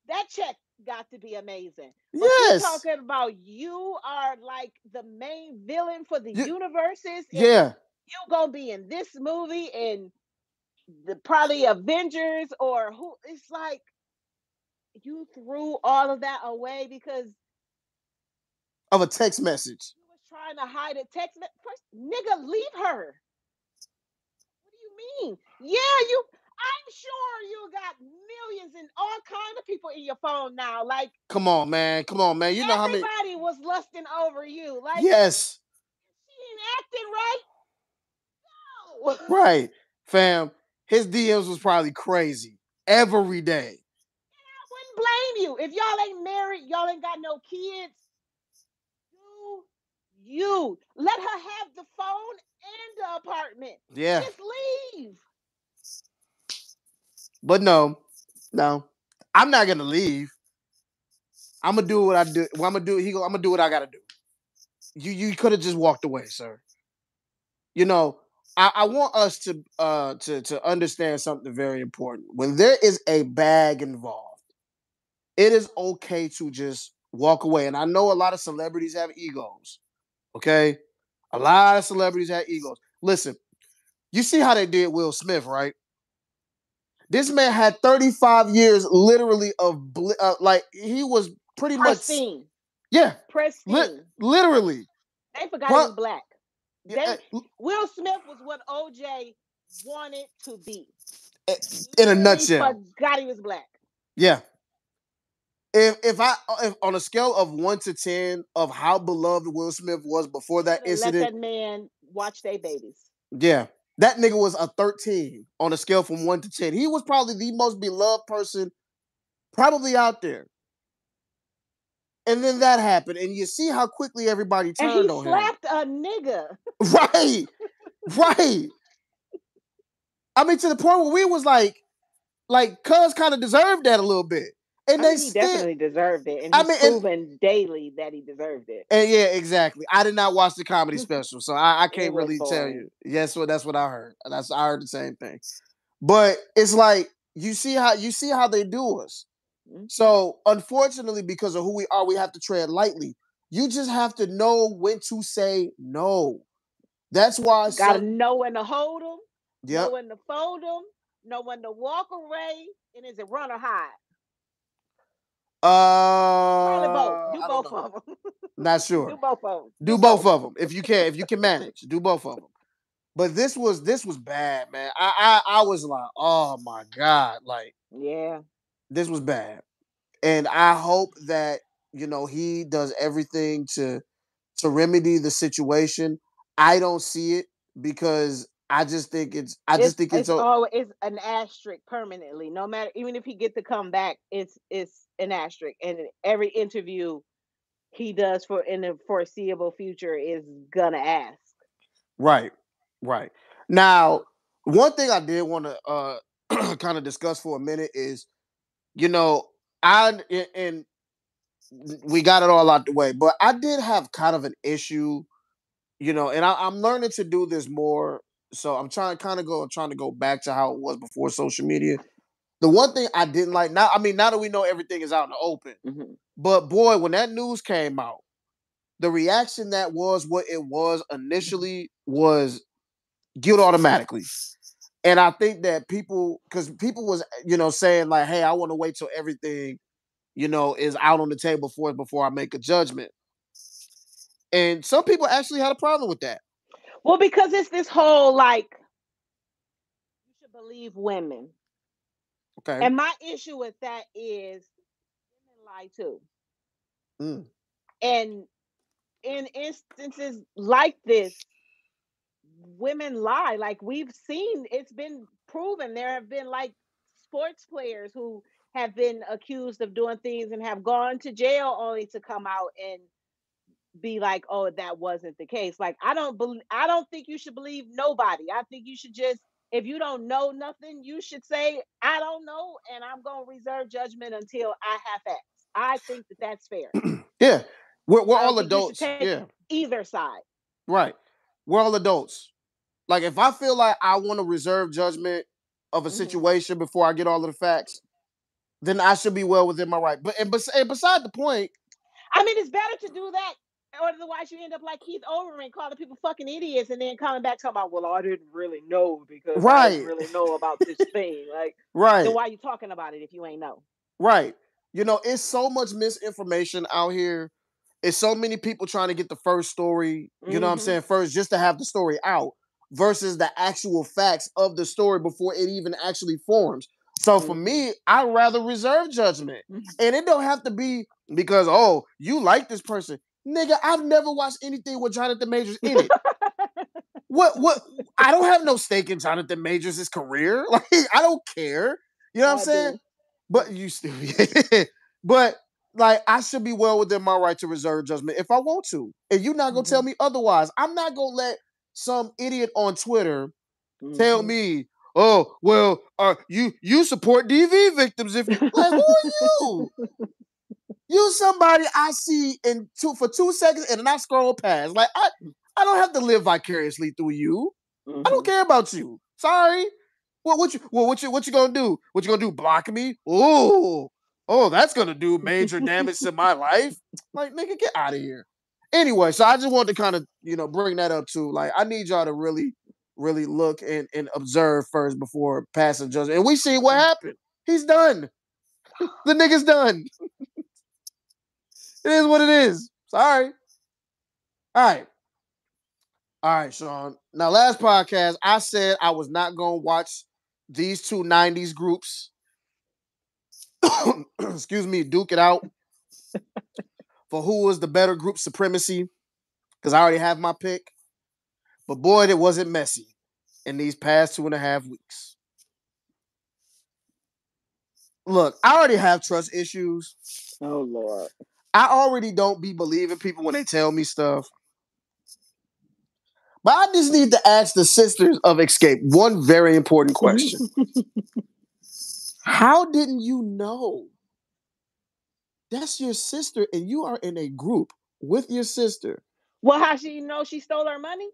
That check got to be amazing. But yes. talking about you are like the main villain for the you, universes. Yeah. You gonna be in this movie and the probably Avengers or who it's like you threw all of that away because of a text message. You was trying to hide a text message. Nigga, leave her. What do you mean? Yeah, you I'm sure you got millions and all kind of people in your phone now. Like, come on, man, come on, man. You know how many everybody was lusting over you. Like, yes, she ain't acting right. No, right, fam his DMs was probably crazy every day. And I wouldn't blame you. If y'all ain't married, y'all ain't got no kids, You, you. Let her have the phone and the apartment. Yeah. Just leave. But no, no, I'm not gonna leave. I'm gonna do what I do. Well, I'm gonna do. He go. I'm gonna do what I gotta do. You you could have just walked away, sir. You know, I, I want us to uh to to understand something very important. When there is a bag involved, it is okay to just walk away. And I know a lot of celebrities have egos. Okay, a lot of celebrities have egos. Listen, you see how they did Will Smith, right? This man had 35 years literally of bl- uh, like he was pretty Pristine. much yeah, Pristine. li- literally. they forgot he was black. They, uh, Will Smith was what OJ wanted to be. uh, in a nutshell. Forgot he was black. Yeah. If if I if on a scale of one to ten of how beloved Will Smith was before that Should've Let incident, that man watch their babies. yeah, that nigga was a thirteen on a scale from one to ten. He was probably the most beloved person probably out there. And then that happened, and you see how quickly everybody And turned he on him. slapped a nigga. Right, right. I mean, to the point where we was like, like, Cuz kind of deserved that a little bit, and I they think he still, definitely deserved it. And I mean, and- daily that he deserved it. And yeah, exactly. I did not watch the comedy [laughs] special, so I, I can't really tell you. Yes, well, that's what I heard. That's I heard the same thing. But it's like you see how you see how they do us. Mhm. So unfortunately, because of who we are, we have to tread lightly. You just have to know when to say no. That's why. I Got to some- know when to hold them, Yep. know when to fold them, know when to walk away, and is it run or hide? Uh, Probably both. Do don't both know. of them. [laughs] Not sure. Do both of them. do both of them if you can if you can manage do both of them but this was this was bad man i i, I was like oh my god like Yeah. this was bad and i hope that you know he does everything to to remedy the situation i don't see it because i just think it's i just think it's, o- all it's an asterisk permanently. No matter even if he get to come back, it's it's an asterisk. And every interview he does for in the foreseeable future is gonna ask. Right, right. Now, one thing I did want to uh [clears throat] kind of discuss for a minute is, you know, I and we got it all out the way, but I did have kind of an issue, you know, and I, I'm learning to do this more. So I'm trying to kind of go trying to go back to how it was before social media. The one thing I didn't like now, I mean, now that we know everything is out in the open, Mhm. but boy, when that news came out, the reaction that was what it was initially was guilt automatically. And I think that people, because people was, you know, saying like, "Hey, I want to wait till everything, you know, is out on the table for before I make a judgment." And some people actually had a problem with that. Well, because it's this whole like you should believe women. Okay. And my issue with that is women lie too. Mm. And in instances like this, women lie. Like we've seen, it's been proven. There have been like sports players who have been accused of doing things and have gone to jail only to come out and be like, "Oh, that wasn't the case." Like I don't believe. I don't think you should believe nobody. I think you should just, if you don't know nothing, you should say, "I don't know," and I'm gonna reserve judgment until I have facts. I think that that's fair. [clears throat] Yeah. We're, we're all think you should adults. Yeah. Either side. Right. We're all adults. Like if I feel like I want to reserve judgment of a Mhm. situation before I get all of the facts, then I should be well within my right. But and, bes- and beside the point, I mean, it's better to do that, otherwise you end up like Keith Olbermann calling people fucking idiots and then coming back talking about, "Well, I didn't really know because I Right. didn't really know about this [laughs] thing." Like, right, then why you talking about it if you ain't know? right. You know, it's so much misinformation out here. It's so many people trying to get the first story, you know what I'm Mhm. saying, first just to have the story out versus the actual facts of the story before it even actually forms. So for me, I'd rather reserve judgment. [laughs] And it don't have to be because, oh, you like this person. Nigga, I've never watched anything with Jonathan Majors in it. [laughs] what what I don't have no stake in Jonathan Majors' career. [laughs] Like, I don't care. You know what I'm saying? do. But you still [laughs] but like I should be well within my right to reserve judgment if I want to. And you're not gonna tell Mhm. me otherwise. I'm not gonna let some idiot on Twitter mm-hmm. tell me, oh well, uh, you you support DV victims if you like who are you? You somebody I see in two for two seconds and then I scroll past. Like I I don't have to live vicariously through you. Mm-hmm. I don't mm-hmm. care about you. Sorry. What what you what, what you what you gonna do? What you gonna do? Block me? Oh, oh, that's gonna do major damage to my life. Like, nigga, get out of here. Anyway, so I just wanted to kind of, you know, bring that up too. Like, I need y'all to really, really look and, and observe first before passing judgment. And we see what happened. He's done. the nigga's done. It is what it is. Sorry. All right. All right, Shaun. Now, last podcast, I said I was not going to watch these two 90s groups [coughs] excuse me, duke it out [laughs] for who was the better group supremacy because I already have my pick. But boy, it wasn't messy in these past two and a half weeks. Look, I already have trust issues. Oh Lord. I already don't be believing people when they tell me stuff. But I just need to ask the sisters of Xscape one very important question. [laughs] How didn't you know? That's your sister, and you are in a group with your sister. Well, how she know she stole her money?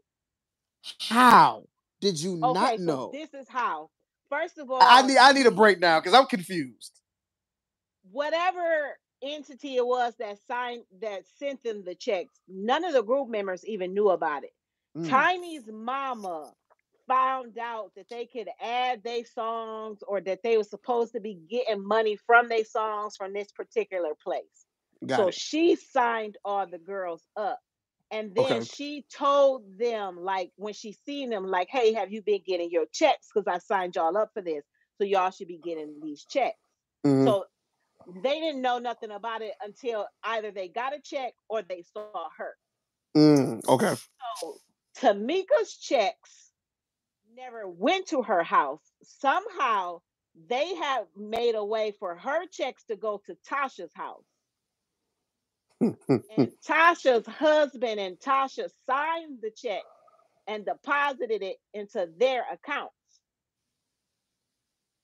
How did you okay, not know? So this is how. First of all, I need I need a break now because I'm confused. Whatever entity it was that signed that sent them the checks, none of the group members even knew about it. Mm. Tiny's mama found out that they could add their songs or that they were supposed to be getting money from their songs from this particular place. Got so it. she signed all the girls up. And then okay. she told them, like, when she seen them, like, hey, have you been getting your checks? Because I signed y'all up for this. So y'all should be getting these checks. Mm-hmm. So they didn't know nothing about it until either they got a check or they saw her. Mm, okay. So Tamika's checks never went to her house. Somehow they have made a way for her checks to go to Tasha's house. and [laughs] Tasha's husband and Tasha signed the check and deposited it into their accounts.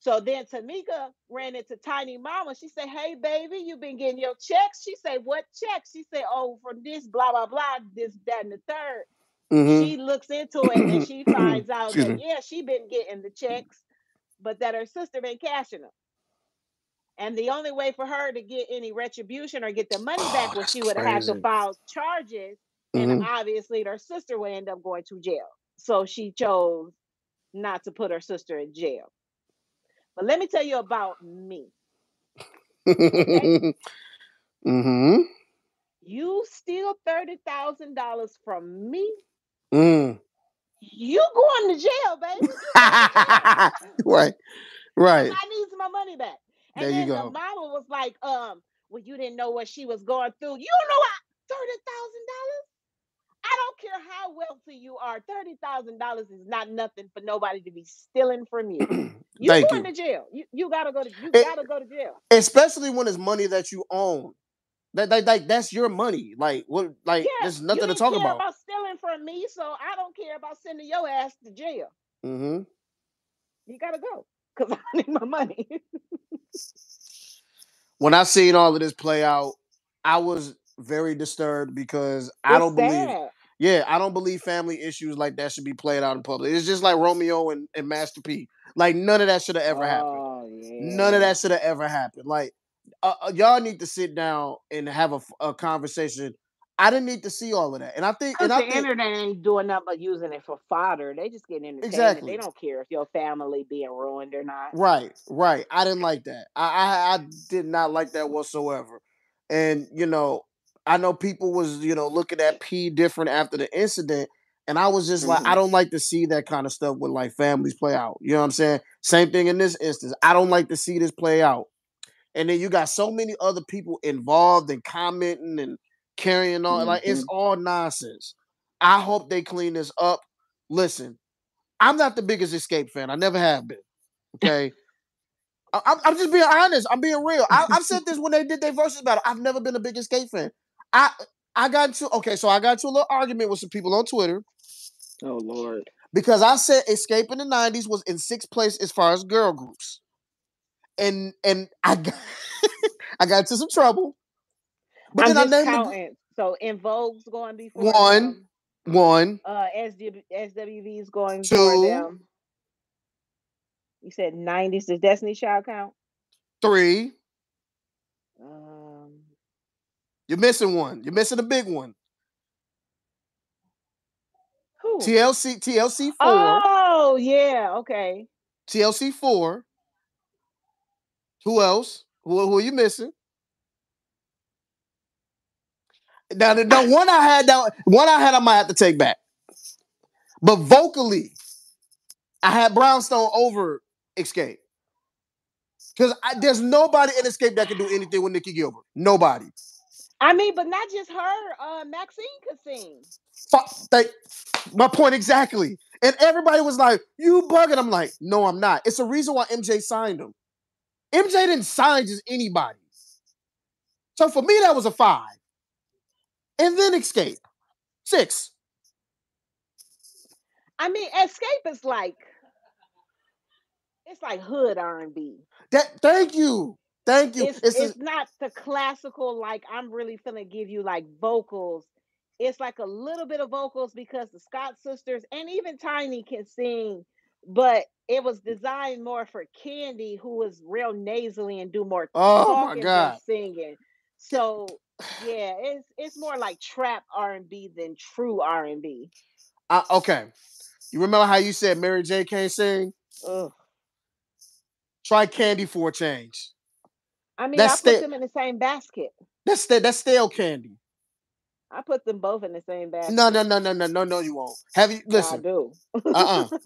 So then Tamika ran into Tiny Mama. She said, Hey, baby, you been getting your checks? She said, What checks? She said, Oh, from this, blah, blah, blah, this, that, and the third. Mm-hmm. She looks into it and she [clears throat] finds out that yeah, she been getting the checks, but that her sister been cashing them. And the only way for her to get any retribution or get the money oh, back was she would have to file charges, mm-hmm. and obviously her sister would end up going to jail. So she chose not to put her sister in jail. But let me tell you about me. Okay? [laughs] mm-hmm. You steal thirty thousand dollars from me Mm. You going to jail, baby. [laughs] right. Right. I need my money back. And there then the mama was like, um, well, you didn't know what she was going through. You don't know what thirty thousand dollars? I don't care how wealthy you are. Thirty thousand dollars is not nothing for nobody to be stealing from you. [clears throat] You going you. to jail. You you gotta go to you it, gotta go to jail. Especially when it's money that you own. That, that, that that's your money. Like what? Like yeah, there's nothing to talk about. about. Stealing from me, so I don't care about sending your ass to jail. Mm-hmm. You gotta go because [laughs] I need my money. when I seen all of this play out, I was very disturbed because it's I don't sad. Yeah, I don't believe family issues like that should be played out in public. It's just like Romeo and, and Master P. Like none of that should have ever happened. Oh, yeah. None of that should have ever happened. Like uh, uh, y'all need to sit down and have a, a, conversation. I didn't need to see all of that, and I think and the I think, internet ain't doing nothing but using it for fodder. They just getting entertainment. Exactly. They don't care if your family being ruined or not. Right, right. I didn't like that. I, I, I did not like that whatsoever. And you know, I know people was you know looking at P different after the incident, and I was just mm-hmm. like, I mm-hmm. don't like to see that kind of stuff with like families play out. You know what I'm saying? Same thing in this instance. I don't like to see this play out and then you got so many other people involved and commenting and carrying on. Mm-hmm. Like it's mm-hmm. all nonsense. I hope they clean this up. Listen, I'm not the biggest Xscape fan. I never have been. Okay. I, am I'm, just being honest. I'm being real. I, have said this when they did their versus battle. I've never been a big Xscape fan. I I got into okay, so I got into a little argument with some people on Twitter. Oh Lord. because I said Xscape in the '90s was in sixth place as far as girl groups, and and I got [laughs] I got into some trouble. But I'm then I counting. The, so En Vogue's going before one, them. one. Uh, SW, SWV is going two. For them. You said '90s. Does Destiny Child count? Three. Um, You're missing one. You're missing a big one. Who? TLC TLC four. Oh yeah, okay. TLC four. Who else? Who, who are you missing? Now the, the one I had that one I had I might have to take back. But vocally, I had Brownstone over Xscape. Because there's nobody in Xscape that can do anything with Nicci Gilbert. Nobody. I mean, but not just her. Uh, Maxine could sing. Fuck, my point exactly. And everybody was like, "You bugging?" I'm like, "No, I'm not." It's a reason why MJ signed him. MJ didn't sign just anybody. So for me, that was a five. And then Xscape, six. I mean, Xscape is like it's like hood R and B. That thank you. Thank you. It's, it's, it's a, not the classical, like I'm really gonna give you like vocals. It's like a little bit of vocals because the Scott sisters and even Tiny can sing, but it was designed more for Kandi, who was real nasally and do more oh my God. singing. So [sighs] yeah, it's it's more like trap R and B than true R and B. Uh, okay, you remember how you said Mary J can't sing? Ugh. Try Kandi for a change. I mean, that's I put them in the same basket. That's that's stale candy. I put them both in the same basket. No, no, no, no, no, no, no. You won't. Have you? Listen. [laughs] I do. Uh uh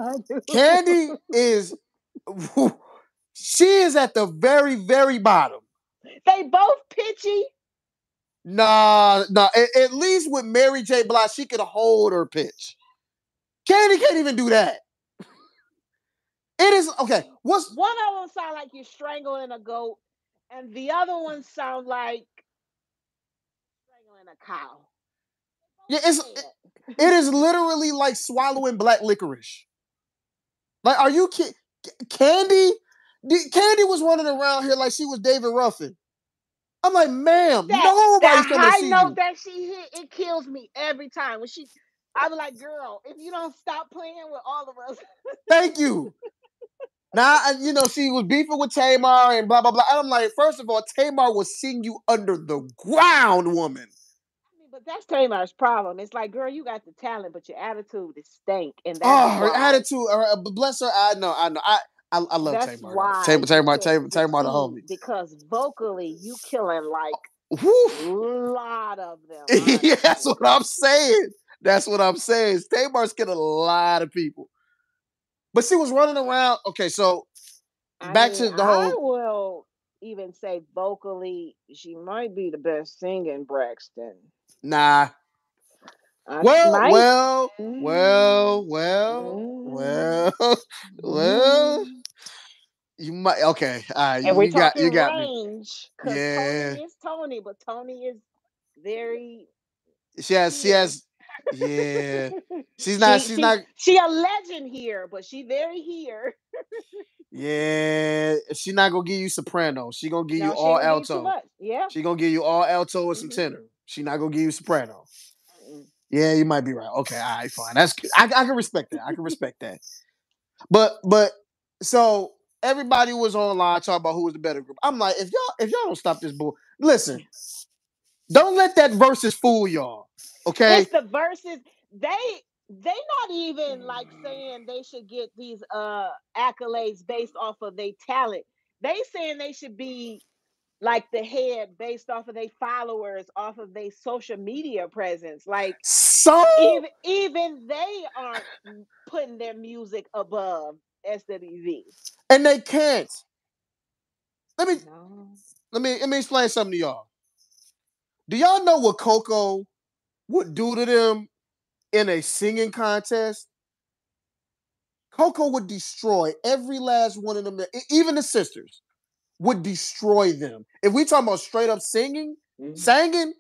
Kandi is. [laughs] She is at the very, very bottom. They both pitchy. Nah, nah. At, at least with Mary J. Blige, she could hold her pitch. Kandi can't even do that. It is okay. What's one of them sound like you're strangling a goat, and the other one sound like strangling a cow. Yeah, it's it, it is [laughs] literally like swallowing black licorice. Like, are you kidding? Kandi? Kandi was running around here like she was David Ruffin. I'm like, ma'am, that, nobody's that gonna high see note you. that she hit, it kills me every time. When she, I was like, girl, if you don't stop playing with all of us. Thank you. [laughs] Now, you know, she was beefing with Tamar and blah, blah, blah. And I'm like, first of all, Tamar was seeing you under the ground, woman. but that's Tamar's problem. It's like, girl, you got the talent, but your attitude is stank. And that's oh, her why. attitude, her, uh, bless her. I know, I know. I, I, I love that's Tamar. Why Tamar, Tamar, Tamar, Tamar, the homie. Because vocally, you killing like a lot of them. [laughs] yeah, that's what I'm saying. That's what I'm saying. Tamar's killing a lot of people. But she was running around. Okay, so back mean, to the whole. I will even say vocally, she might be the best singing Braxton. Nah. I well, might. well, mm-hmm. well, well, mm-hmm. well, [laughs] well, well. You might okay. All right, and you, got you got range, me. Yeah, Toni is Toni, but Toni is very. She has she has yeah, [laughs] she's not. She, she's she, not. She a legend here, but she very here. [laughs] yeah, she's not gonna give you soprano. She gonna give no, you all alto. Yeah, she gonna give you all alto and some mm-hmm. tenor. She not gonna give you soprano. Yeah, you might be right. Okay, all right, fine. That's I, I can respect that. I can respect that. But but so everybody was online talking about who was the better group. I'm like, if y'all if y'all don't stop this bull, listen. Don't let that versus fool y'all. Okay. It's the verses. They they not even like saying they should get these uh accolades based off of their talent. They saying they should be like the head based off of their followers, off of their social media presence. Like so even even they aren't putting their music above SWV. And they can't. Let me no. let me let me explain something to y'all. Do y'all know what Coko would do to them in a singing contest? Coko would destroy every last one of them, even the sisters would destroy them. If we talking about straight up singing, mm-hmm. singing,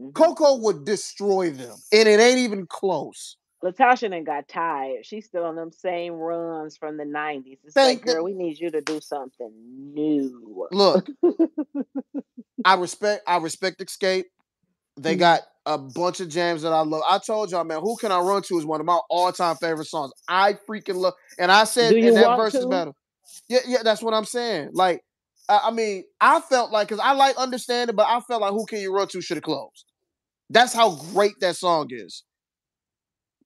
mm-hmm. Coko would destroy them. And it ain't even close. LaTocha and got tired. She's still on them same runs from the nineties. It's Thank like, girl, we need you to do something new. Look, [laughs] I respect I respect Xscape. They got a bunch of jams that I love. I told y'all, man, who can I run to is one of my all-time favorite songs. I freaking love, and I said in that versus battle. Yeah, yeah, that's what I'm saying. Like, I, I mean, I felt like because I like understanding, but I felt like who can you run to should have closed. That's how great that song is.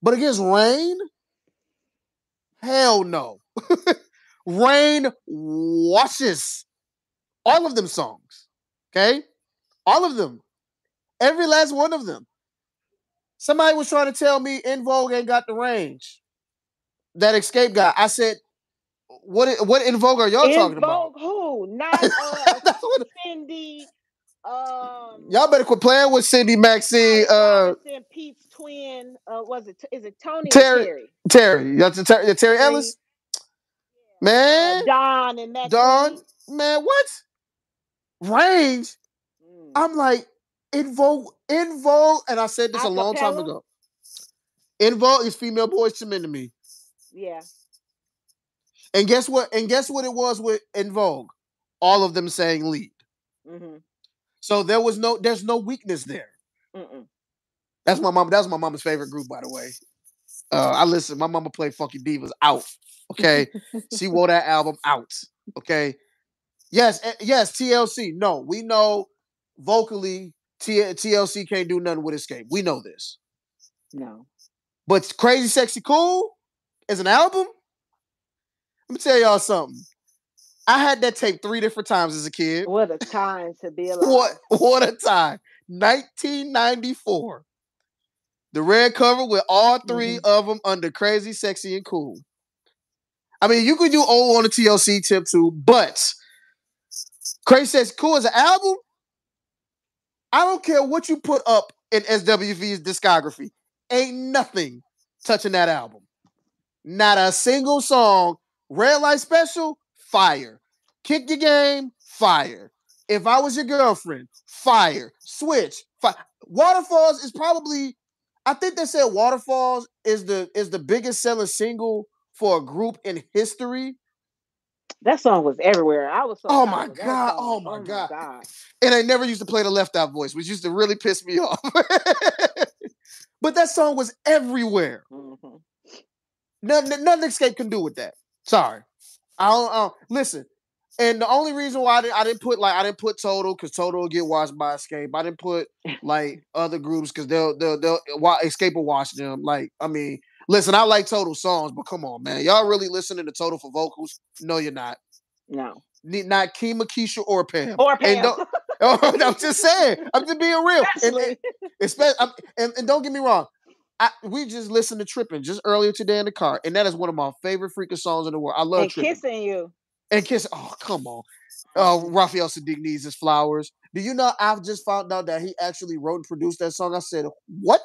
But against Rain, hell no. [laughs] Rain washes all of them songs. Okay? All of them. Every last one of them. Somebody was trying to tell me En Vogue ain't got the range. That Xscape guy. I said, what what En Vogue are y'all in talking Vogue about? Who? Not [laughs] uh, Cindy. Um, y'all better quit playing with Cindy Maxine. Uh, Pete's twin. Uh, was it? Is it Tony Terry? Terry. Terry. That's Terry, Terry Ellis. Man, uh, Dawn and Maxine. Dawn. Man, what? Range. Mm. I'm like En Vogue, and I said this a long time ago. Vogue is female Boyz II Men to me. Yeah. And guess what? And guess what it was with En Vogue? All of them saying lead. Mm-hmm. So there was no, there's no weakness there. Mm-mm. That's my mom. That's my mama's favorite group, by the way. Uh, I listen. My mama played Funky Divas out. Okay, she [laughs] wore that album out. Okay, yes, eh, yes. TLC. No, we know vocally T- TLC can't do nothing with Xscape. We know this. No, but Crazy Sexy Cool is an album. Let me tell y'all something. I had that tape three different times as a kid. What a time to be [laughs] alive. What what a time. 1994. The red cover with all 3 mm-hmm. of them under crazy, sexy, and cool. I mean, you could do old on the TLC tip too, but Crazy Sexy Cool as an album. I don't care what you put up in SWV's discography. Ain't nothing touching that album. Not a single song. Red Light Special, fire. Kick your game, fire. If I was your girlfriend, fire. Switch, fire. Waterfalls is probably, I think they said Waterfalls is the is the biggest selling single for a group in history. That song was everywhere. I was so oh my god, oh my, oh god. my god. And I never used to play the left out voice, which used to really piss me [laughs] off. but that song was everywhere. Mm-hmm. Nothing, nothing Xscape can do with that. Sorry. I don't, I don't listen. And the only reason why I didn't, I didn't put like I didn't put Total because Total will get watched by Xscape. I didn't put like [laughs] other groups because they'll they'll they'll Xscape will watch them. Like I mean, listen, I like Total songs, but come on, man, y'all really listening to Total for vocals? No, you're not. No, not Kima, Keisha, or Pam. Or Pam. Oh, [laughs] I'm just saying. I'm just being real. And, and, especially, and, and don't get me wrong. I, we just listened to Tripping just earlier today in the car, and that is one of my favorite freaking songs in the world. I love and Tripping. Kissing You. And kiss. Oh, come on. Oh, oh Raphael Saadiq needs his flowers. Do you know I've just found out that he actually wrote and produced that song? I said, what?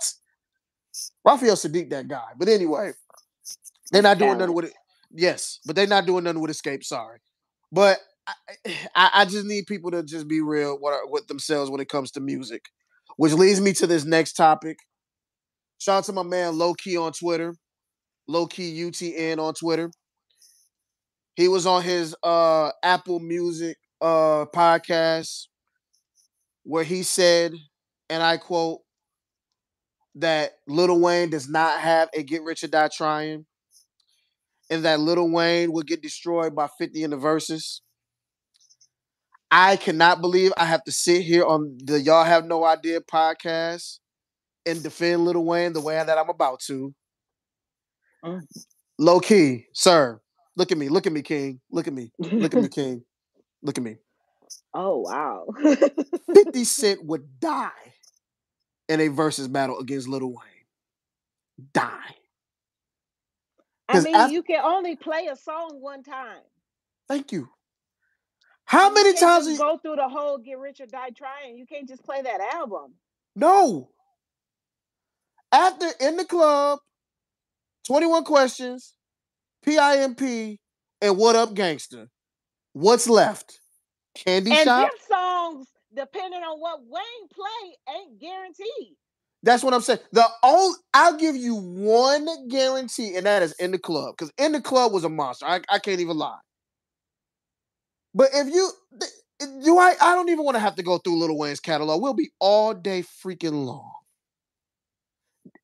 Raphael Saadiq, that guy. But anyway, they're not doing nothing with it. Yes, but they're not doing nothing with Xscape. Sorry, but I, I, just need people to just be real with, with themselves when it comes to music, which leads me to this next topic. Shout out to my man Low Key on Twitter, Low Key UTN on Twitter. He was on his uh Apple Music uh podcast where he said, and I quote, that Little Wayne does not have a get rich or die trying, and that Little Wayne will get destroyed by 50 in the Verzuz. I cannot believe I have to sit here on the Y'all Have No Idea podcast and defend Little Wayne the way that I'm about to. Mm. Low key, sir. Look at me. Look at me, King. Look at me. Look at me, [laughs] King. Look at me. Oh wow. 50 [laughs] Cent would die in a Verzuz battle against Lil Wayne. Die. I mean, after, you can only play a song one time. Thank you. How you many times you go through the whole "Get Rich or Die Trying"? You can't just play that album. No. After in the club, twenty-one questions, PIMP, and What Up Gangster. What's left? Candy and Shop. And songs, depending on what Wayne play, ain't guaranteed. That's what I'm saying. The only I'll give you one guarantee, and that is in the club. Because in the club was a monster. I, I can't even lie. But if you do I I don't even want to have to go through Little Wayne's catalog. We'll be all day freaking long.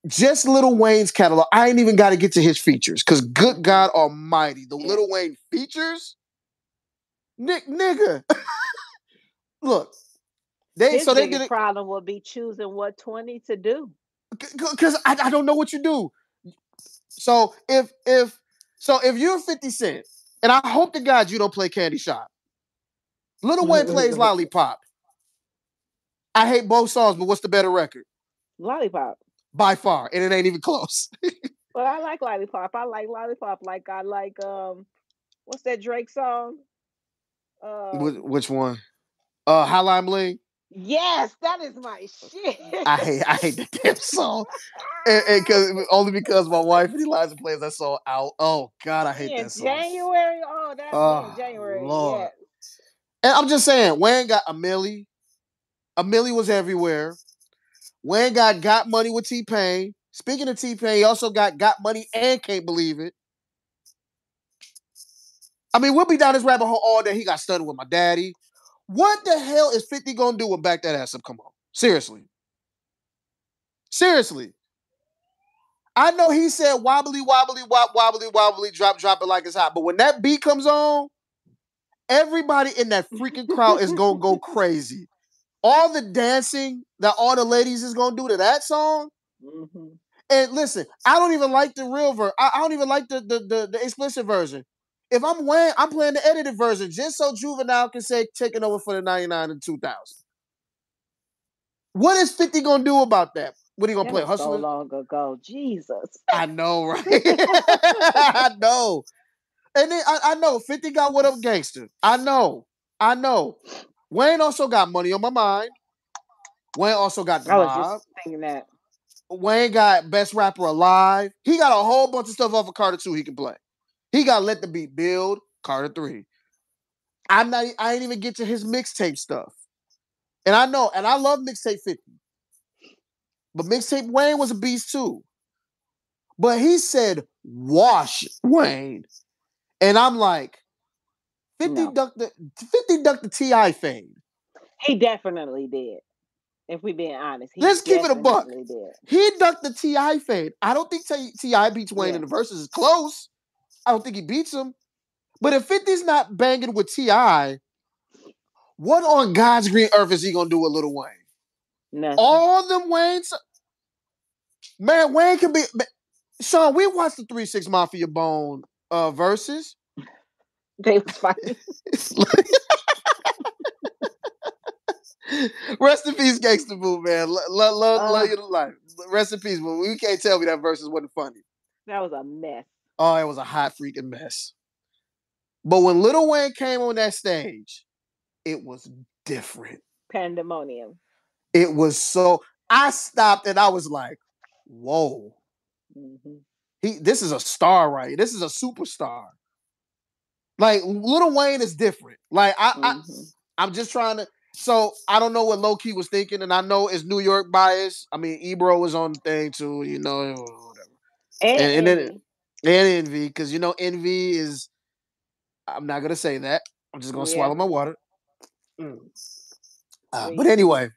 Just Little Wayne's catalog. I ain't even got to get to his features. Cause good God Almighty, the Little Wayne features, Nick nigga. [laughs] Look, they His so they did it. Problem will be choosing what twenty to do. Because I, I don't know what you do. So if if so if you're Fifty Cent, and I hope to God you don't play Candy Shop. Little Wayne plays Lollipop. I hate both songs, but what's the better record? Lollipop. By far, and it ain't even close. [laughs] but I like Lollipop. I like Lollipop. Like I like um, what's that Drake song? Uh, which one? Uh, Hotline Bling. Yes, that is my shit. I hate I hate the damn song, and, and cause, [laughs] only because my wife and Eliza plays that song out. Oh God, I hate that song. January. Oh, that's oh, January. Lord. Yeah. And I'm just saying, Wayne got a milli. A milli was everywhere. Wayne got got money with T Pain. Speaking of T Pain, he also got got money and can't believe it. I mean, we'll be down this rabbit hole all day. He got stunned with my daddy. What the hell is 50 gonna do with back that ass up? Come on. Seriously. Seriously. I know he said wobbly, wobbly, wop, wobbly, wobbly, drop, drop it like it's hot. But when that beat comes on, everybody in that freaking crowd is gonna go [laughs] crazy. All the dancing that all the ladies is gonna do to that song. Mm-hmm. And listen, I don't even like the real version. I, I, don't even like the, the the the explicit version. If I'm Wayne, I'm playing the edited version just so Juvenile can say taking over for the 99 and 2000. What is 50 gonna do about that? What are you gonna that play? Hustle? So long ago, Jesus. I know, [laughs] right? [laughs] I know. And then I, I, know 50 got what up gangster. I know. I know. Wayne also got money on my mind. Wayne also got the I was mob. just thinking that. Wayne got best rapper alive. He got a whole bunch of stuff off of Carter 2 he can play. He got let the beat build Carter three. I'm not. I ain't even get to his mixtape stuff, and I know, and I love mixtape fifty, but mixtape Wayne was a beast too. But he said wash Wayne, and I'm like, fifty no. ducked the fifty ducked the T.I. fade. He definitely did. If we being honest, let's keep it a buck. Did. He ducked the T.I. fade. I don't think T.I. beats Wayne yeah. in the Verzuz is close. I don't think he beats him. But if 50's not banging with T.I., what on God's green earth is he gonna do with Little Wayne? Nothing. All them Wayne's man, Wayne can be Shaun, we watched the 3 6 Mafia Bone uh Verzuz. [laughs] They was fighting. [laughs] Rest in peace, Gangsta Boo, man. Love, love, uh, love you to life. Rest in peace, but we can't tell me that Verzuz wasn't funny. That was a mess. Oh, it was a hot freaking mess. But when Little Wayne came on that stage, it was different. Pandemonium. It was so. I stopped and I was like, "Whoa, mm-hmm. he! This is a star, right? This is a superstar." Like Little Wayne is different. Like I, mm-hmm. I I'm just trying to. So I don't know what low key was thinking, and I know it's New York bias. I mean, Ebro was on the thing too, you know, whatever. And, and, and then and envy because you know envy is. I'm not gonna say that. I'm just gonna yeah. swallow my water. Mm. Uh, but anyway,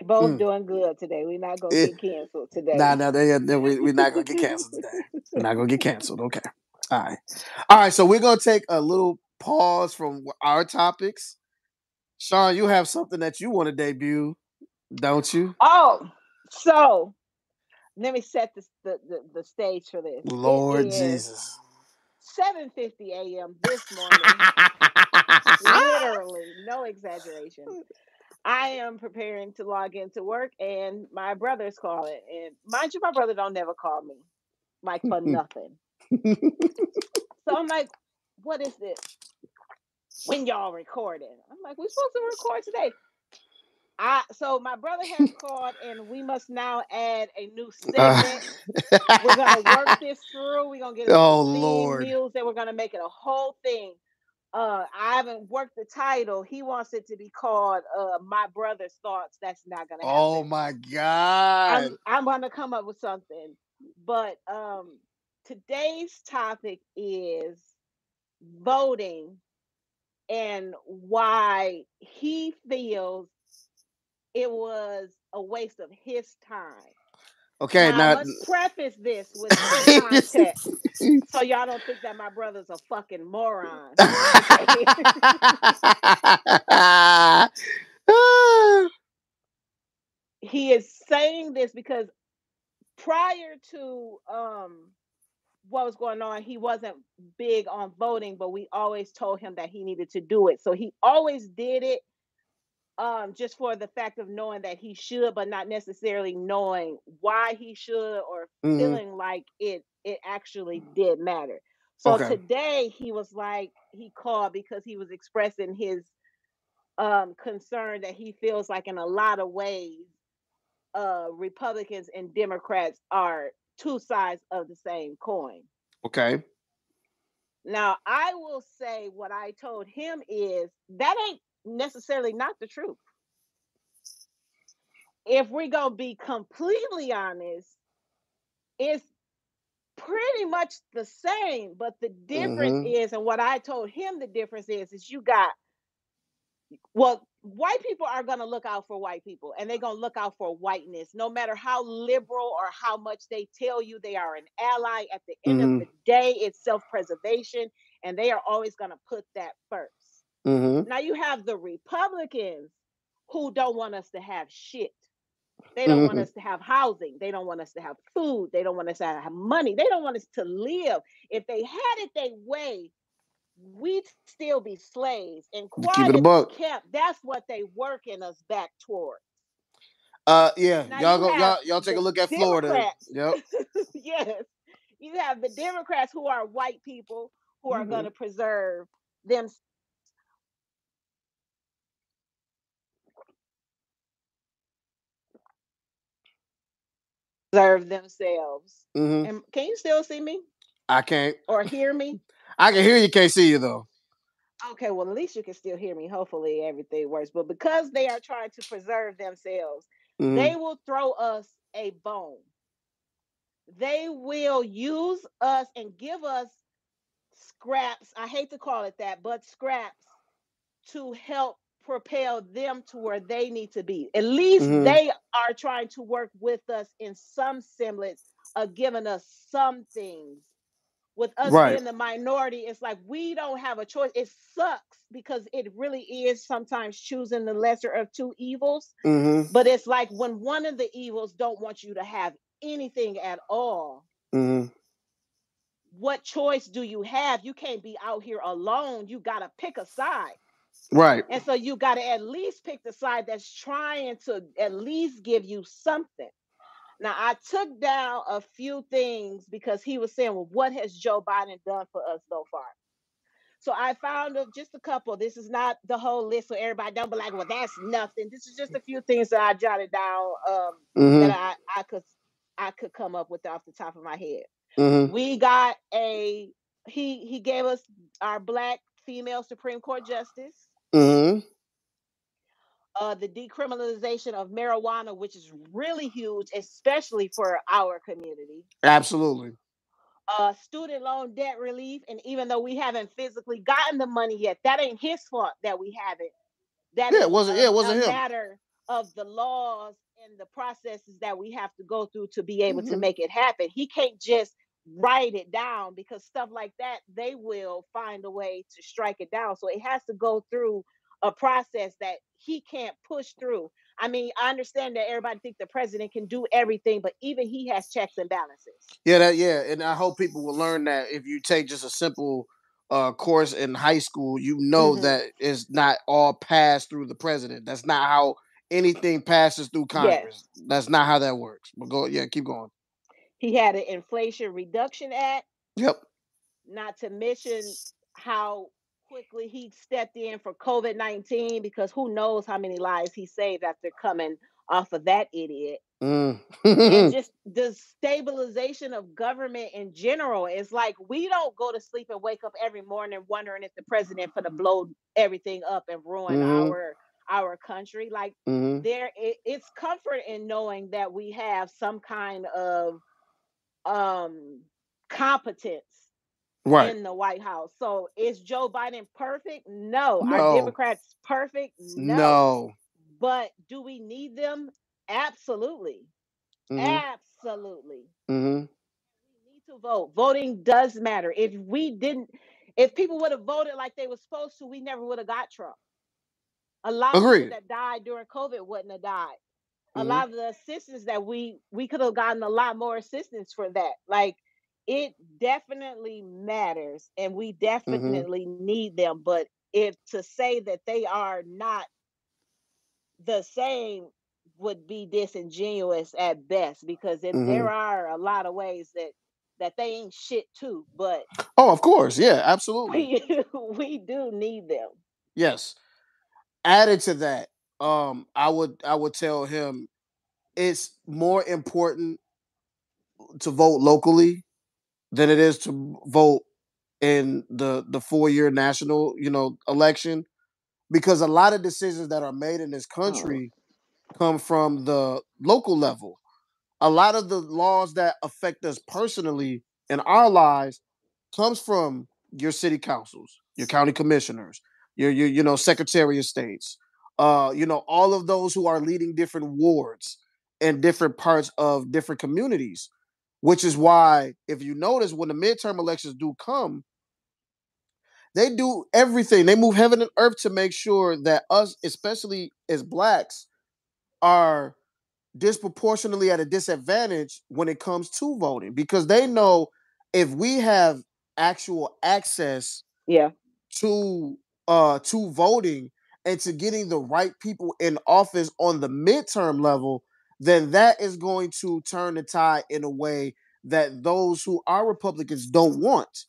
we both mm. doing good today. We're not gonna get canceled today. Nah, nah, they, they, we, we're not gonna get canceled today. we're not gonna get canceled. Okay. All right. All right. So we're gonna take a little pause from our topics. Shaun, you have something that you want to debut, don't you? Oh, so let me set the, the, the, the stage for this. Lord Jesus. 7:50 a.m. this morning. Literally, no exaggeration. I am preparing to log into work, and my brother's calling. And mind you, my brother don't never call me, like for [laughs] nothing. so I'm like, "What is this? When y'all recording?" I'm like, "We're supposed to record today." I so my brother has called and we must now add a new [laughs] uh. segment. Uh, we're gonna work this through. We're gonna [laughs] get oh lord news and we're gonna make it a whole thing. uh I haven't worked the title. He wants it to be called uh My Brother's Thoughts. That's not gonna happen. Oh my god. I'm, I'm gonna come up with something. But um today's topic is voting and why he feels it was a waste of his time. Okay, now, now let's preface this with [laughs] context, [laughs] so y'all don't think that my brother's a fucking moron. [laughs] he is saying this because prior to um what was going on, he wasn't big on voting, but we always told him that he needed to do it. So he always did it um, just for the fact of knowing that he should, but not necessarily knowing why he should or Mhm. feeling like it it actually did matter. So Okay. today he was like he called because he was expressing his um concern that he feels like in a lot of ways uh Republicans and Democrats are two sides of the same coin. okay. Now, I will say what I told him is that ain't necessarily not the truth. If we're going to be completely honest, it's pretty much the same, but the difference Mhm. is, and what I told him the difference is, is you got, well, white people are going to look out for white people and they're going to look out for whiteness, no matter how liberal or how much they tell you they are an ally. At the end Mhm. of the day, it's self preservation, and they are always going to put that first. Mm-hmm. Now you have the Republicans who don't want us to have shit. They don't want Mhm. us to have housing. They don't want us to have food. They don't want us to have money. They don't want us to live. If they had it their way, we'd still be slaves. And keep quiet buck. kept. That's what they working us back toward. Uh yeah, Now y'all go y'all y'all take a look at Florida. Democrats. Yep. [laughs] yes. You have the Democrats who are white people who are Mhm. going to preserve them preserve themselves. hmm And can you still see me I can't. or hear me? [laughs] I can hear you, can't see you though. Okay, well at least you can still hear me. Hopefully everything works. But because they are trying to preserve themselves, Mhm. they will throw us a bone. They will use us and give us scraps. I hate to call it that, but scraps to help propel them to where they need to be. At least Mhm. they are trying to work with us in some semblance of giving us some things. With us Right. being the minority, it's like we don't have a choice. It sucks because it really is sometimes choosing the lesser of two evils. Mhm. But it's like when one of the evils don't want you to have anything at all, Mhm. what choice do you have? You can't be out here alone. You got to pick a side. Right. And so you got to at least pick the side that's trying to at least give you something. Now, I took down a few things because he was saying, well, what has Joe Biden done for us so far? So I found of just a couple. This is not the whole list, so everybody don't be like, well, that's nothing. This is just a few things that I jotted down um, Mhm. that I, I could I could come up with off the top of my head. Mhm. We got a he he gave us our black female Supreme Court justice, Mhm. uh, the decriminalization of marijuana, which is really huge, especially for our community. Absolutely. Uh, student loan debt relief, and even though we haven't physically gotten the money yet, that ain't his fault that we haven't. That Yeah, it wasn't- a- yeah, it wasn't him. matter of the laws and the processes that we have to go through to be able to Mhm. make it happen. He can't just write it down because stuff like that they will find a way to strike it down. So it has to go through a process that he can't push through. I mean, I understand that everybody think the president can do everything, but even he has checks and balances. Yeah, that yeah, and I hope people will learn that if you take just a simple uh course in high school, you know Mhm. that it's not all passed through the president. That's not how anything passes through Yes. Congress. That's not how that works. But go yeah, keep going. He had an Inflation Reduction Act, Yep. not to mention how quickly he stepped in for COVID 19 because who knows how many lives he saved after coming off of that idiot. Mm. and [laughs] just the stabilization of government in general is like we don't go to sleep and wake up every morning wondering if the president for to blow everything up and ruin mm-hmm. our our country like mm-hmm. there it, it's comfort in knowing that we have some kind of um competence right. in the White House. So is Joe Biden perfect? No. no. Are Democrats perfect? No. no. But do we need them? Absolutely. Mm-hmm. Absolutely. Mm-hmm. We need to vote. Voting does matter. If we didn't, if people would have voted like they were supposed to, we never would have got Trump. A lot Agreed. of people that died during COVID wouldn't have died. A mm-hmm. lot of the assistance that we we could have gotten a lot more assistance for that. Like it definitely matters and we mm-hmm. definitely mm-hmm. need them. But if to say that they are not the same would be disingenuous at best because if mm-hmm. there are a lot of ways that that they ain't shit too but oh of course yeah absolutely we, [laughs] we do need them yes added to that um i would i would tell him it's more important to vote locally than it is to vote in the the four year national you know election because a lot of decisions that are made in this oh. country come from the local level. A lot of the laws that affect us personally in our lives comes from your city councils, your county commissioners, your, your you know secretary of states, uh, you know all of those who are leading different wards in different parts of different communities. Which is why, if you notice, when the midterm elections do come, they do everything. They move heaven and earth to make sure that us, especially as blacks, are disproportionately at a disadvantage when it comes to voting because they know if we have actual access yeah to uh to voting and to getting the right people in office on the midterm level then that is going to turn the tide in a way that those who are republicans don't want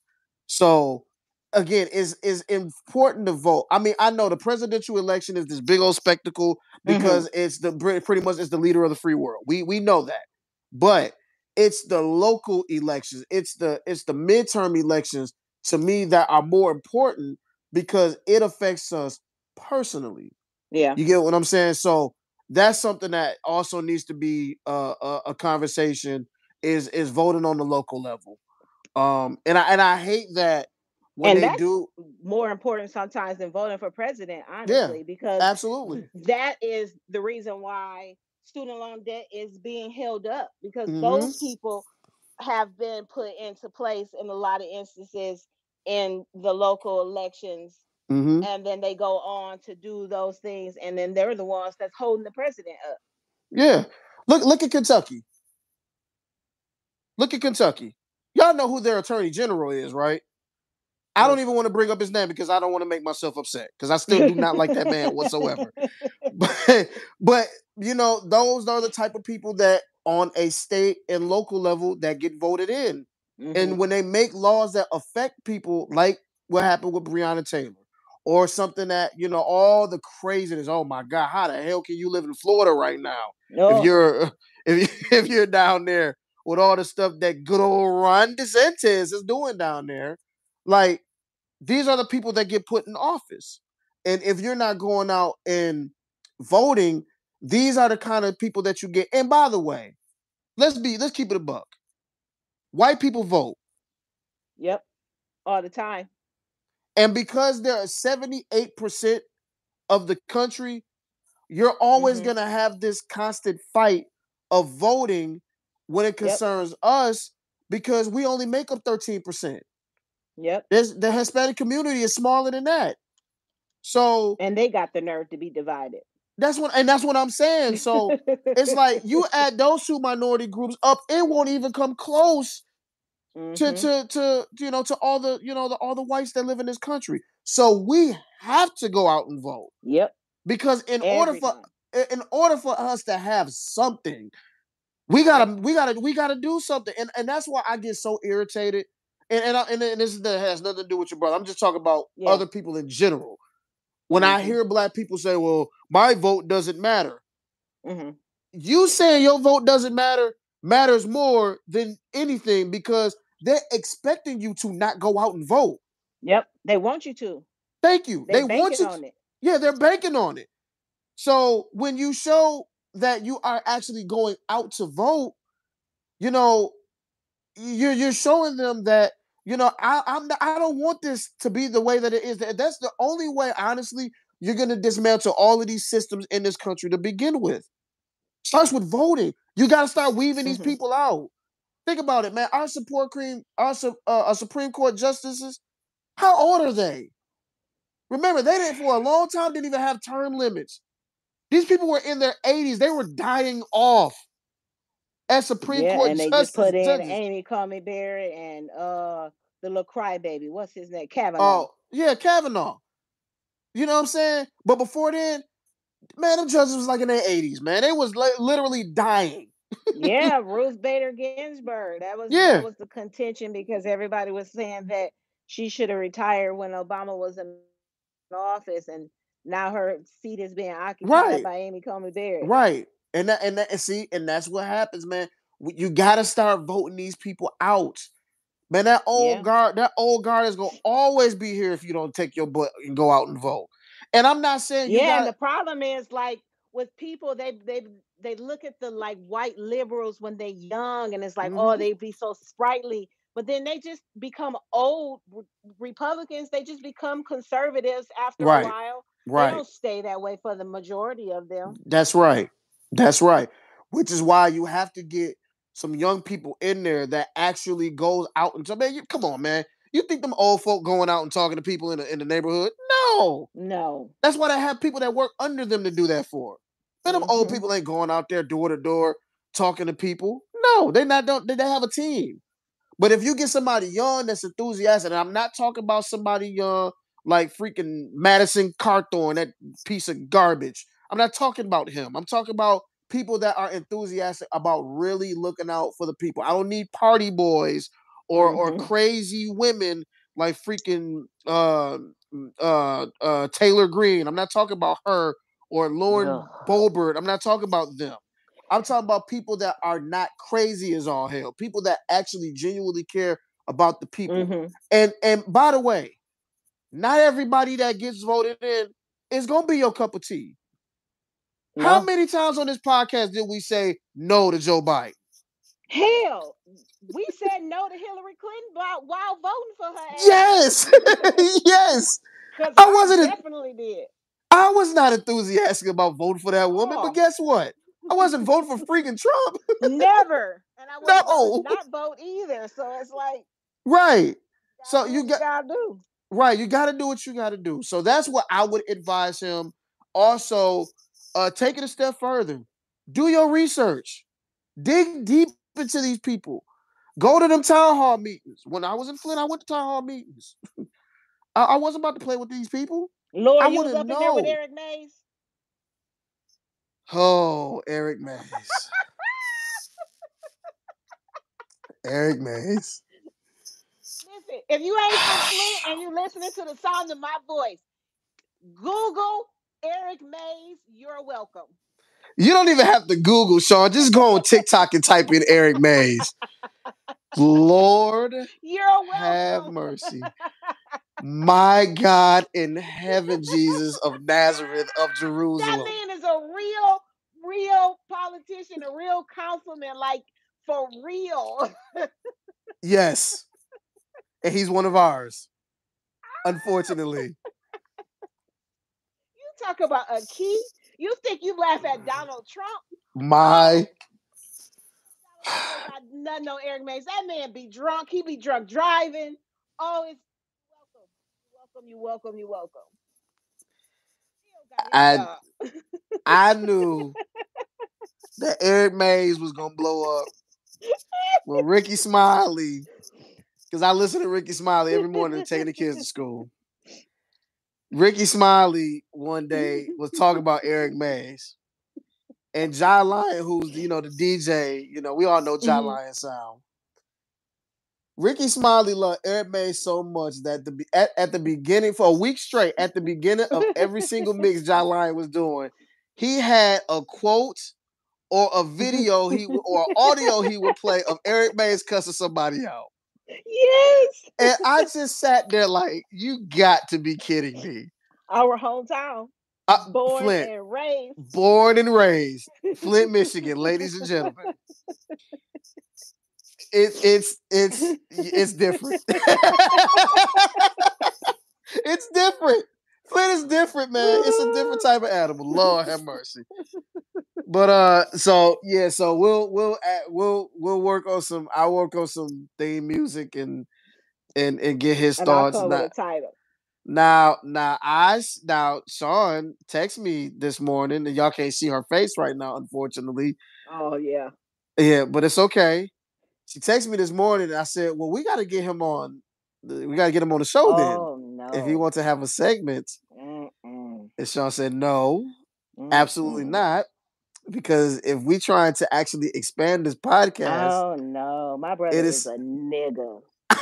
so again is is important to vote. I mean, I know the presidential election is this big old spectacle because mm-hmm. it's the pretty much it's the leader of the free world. We we know that, but it's the local elections. It's the it's the midterm elections to me that are more important because it affects us personally. Yeah, you get what I'm saying. So that's something that also needs to be uh, a, a conversation. Is is voting on the local level. Um, and I and I hate that when and they do more important sometimes than voting for president, honestly, yeah, because absolutely [laughs] that is the reason why student loan debt is being held up because mm-hmm. those people have been put into place in a lot of instances in the local elections mm-hmm. and then they go on to do those things and then they're the ones that's holding the president up yeah look look at kentucky look at kentucky y'all know who their attorney general is right I don't even want to bring up his name because I don't want to make myself upset because I still do not like that man [laughs] whatsoever. [laughs] But, but you know, those are the type of people that on a state and local level that get voted in. Mm-hmm. And when they make laws that affect people, like what happened with Breonna Taylor, or something that you know, all the craziness. Oh my God, how the hell can you live in Florida right now no. if you're [laughs] if [laughs] if you're down there with all the stuff that good old Ron DeSantis is doing down there? Like these are the people that get put in office. And if you're not going out and voting, these are the kind of people that you get. And by the way, let's be let's keep it a buck. White people vote. Yep. All the time. And because there are 78% of the country, you're always mm-hmm. gonna have this constant fight of voting when it concerns yep. us because we only make up 13%. Yep. There's the Hispanic community is smaller than that. So and they got the nerve to be divided. That's what and that's what I'm saying. So it's like you [laughs] add those two minority groups up, it won't even come close mm-hmm. to, to to you know to all the you know the all the whites that live in this country. So we have to go out and vote. Yep. Because in Every order for in order for us to have something, we gotta we gotta we gotta do something. And and that's why I get so irritated and and, I, and, and this that has nothing to do with your brother. I'm just talking about yeah. other people in general. When mm-hmm. I hear black people say, "Well, my vote doesn't matter," mm-hmm. you saying your vote doesn't matter matters more than anything because they're expecting you to not go out and vote. Yep, they want you to. Thank you. They're they want you on it. Yeah, they're banking on it. So when you show that you are actually going out to vote, you know, you're you're showing them that you know I I'm not, I don't want this to be the way that it is. That's the only way, honestly, you're going to dismantle all of these systems in this country to begin with. Starts with voting. You got to start weaving these mm-hmm. people out. Think about it, man. Our support cream, our, uh, our Supreme Court justices, how old are they? Remember, they didn't for a long time didn't even have term limits. These people were in their 80s. They were dying off as Supreme yeah, Court and they just put in judges. Amy Coney Barrett and uh the little crybaby. What's his name? Kavanaugh. Oh, yeah, Kavanaugh. You know what I'm saying? But before then, man, them judges was like in their 80s, man. They was like literally dying. yeah, [laughs] Ruth Bader Ginsburg. That was yeah. that was the contention because everybody was saying that she should have retired when Obama was in office, and now her seat is being occupied right. by Amy Coney Barrett. Right, and that, and that, and see, and that's what happens, man. You got to start voting these people out. Man, that old yeah. guard, that old guard is gonna always be here if you don't take your butt and go out and vote. And I'm not saying yeah. Gotta... And the problem is like with people, they they they look at the like white liberals when they're young, and it's like, oh, mm-hmm. oh, they be so sprightly. But then they just become old Republicans. They just become conservatives after right. a while. Right. They don't stay that way for the majority of them. That's right. That's right. Which is why you have to get some young people in there that actually goes out and man, you, come on, man. You think them old folk going out and talking to people in the, in the neighborhood? No, no. That's why they have people that work under them to do that for. Man, them mm-hmm. old people ain't going out there door to door talking to people. No, they not. Don't they they have a team? But if you get somebody young that's enthusiastic, and I'm not talking about somebody young like freaking Madison Cawthorn, that piece of garbage. I'm not talking about him. I'm talking about people that are enthusiastic about really looking out for the people. I don't need party boys or mm-hmm. or crazy women like freaking uh, uh, uh, Taylor Greene. I'm not talking about her or Lauren no. Boebert. I'm not talking about them. I'm talking about people that are not crazy as all hell. People that actually genuinely care about the people. Mm-hmm. And and by the way, not everybody that gets voted in is gonna be your cup of tea. No. How many times on this podcast did we say no to Joe Biden? Hell, we said no to Hillary Clinton while, while voting for her. Yes, [laughs] yes. I wasn't definitely did. I was not enthusiastic about voting for that woman, oh. but guess what? I wasn't voting for [laughs] freaking Trump. Never, and I was no. not vote either. So it's like right. So you got gotta do right. You got to do what you got to do. So that's what I would advise him. Also, uh, take it a step further. Do your research. Dig deep into these people. Go to them town hall meetings. When I was in Flint, I went to town hall meetings. [laughs] I, I, wasn't about to play with these people. Lord, I you was up know. in there with Eric Mays. Oh, Eric Mays. Eric Mays. Listen, if you ain't from Flint and you're listening to the sound of my voice, Google Eric Mays, you're welcome. You don't even have to Google, Shaun. Just go on TikTok and type in Eric Mays. Lord, you're have mercy. My God in heaven, Jesus of Nazareth of Jerusalem. That man is a real, real politician, a real councilman, like for real. yes. And he's one of ours. [laughs] Unfortunately you talk about a key. You think you laugh at mm. Donald Trump? My. Oh. no, no, Eric Mays. That man be drunk. He be drunk driving. Oh, it's welcome. You welcome. You welcome. You welcome. I I knew that Eric Mays was gonna blow up with Rickey Smiley. Because I listen to Rickey Smiley every morning taking the kids to school. Rickey Smiley one day [laughs] was talking about Eric Mays. And John Lion, who's you know the DJ, you know, we all know John mm-hmm. Lion sound. Rickey Smiley loved Eric Mays so much that the at, at the beginning for a week straight, at the beginning of every single mix [laughs] John Lion was doing, he had a quote or a [laughs] video he or audio he would play of Eric Mays cussing somebody out. Yes. And I just sat there like, you got to be kidding me. Our hometown. Uh, Born Flint, and raised. born and raised, Flint, Michigan, ladies and gentlemen. [laughs] It, it's it's it's different. [laughs] it's different. Flint is different, man. It's a different type of animal. [laughs] Lord have mercy. But uh, so yeah, so we'll we'll we'll we'll work on some. I'll work on some theme music and and and get his And thoughts. Now, title. now, now, I now Shaun texted me this morning, and y'all can't see her face right now, unfortunately. Oh yeah. Yeah, but it's okay. She texted me this morning, and I said, "Well, we got to get him on. We got to get him on the show Oh then. If he wants to have a segment." Mm-mm. And Shaun said, "No, absolutely Mm-mm. not, because if we trying to actually expand this podcast, Oh no, my brother it is, is a nigga, [laughs]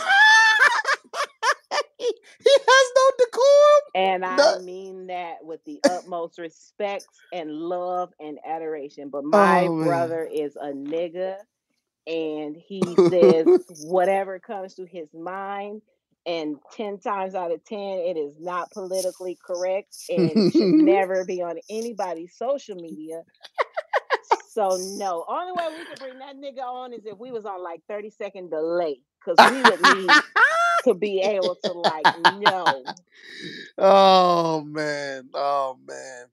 he has no decorum." and I No. mean that with the utmost respect and love and adoration. But my Oh, man. brother is a nigga, and he [laughs] says whatever comes to his mind. And 10 times out of 10, it is not politically correct and should mm-hmm. never be on anybody's social media. So no, only way we could bring that nigga on is if we was on like 30 second delay. Cause we would need [laughs] to be able to like no. oh man, oh man.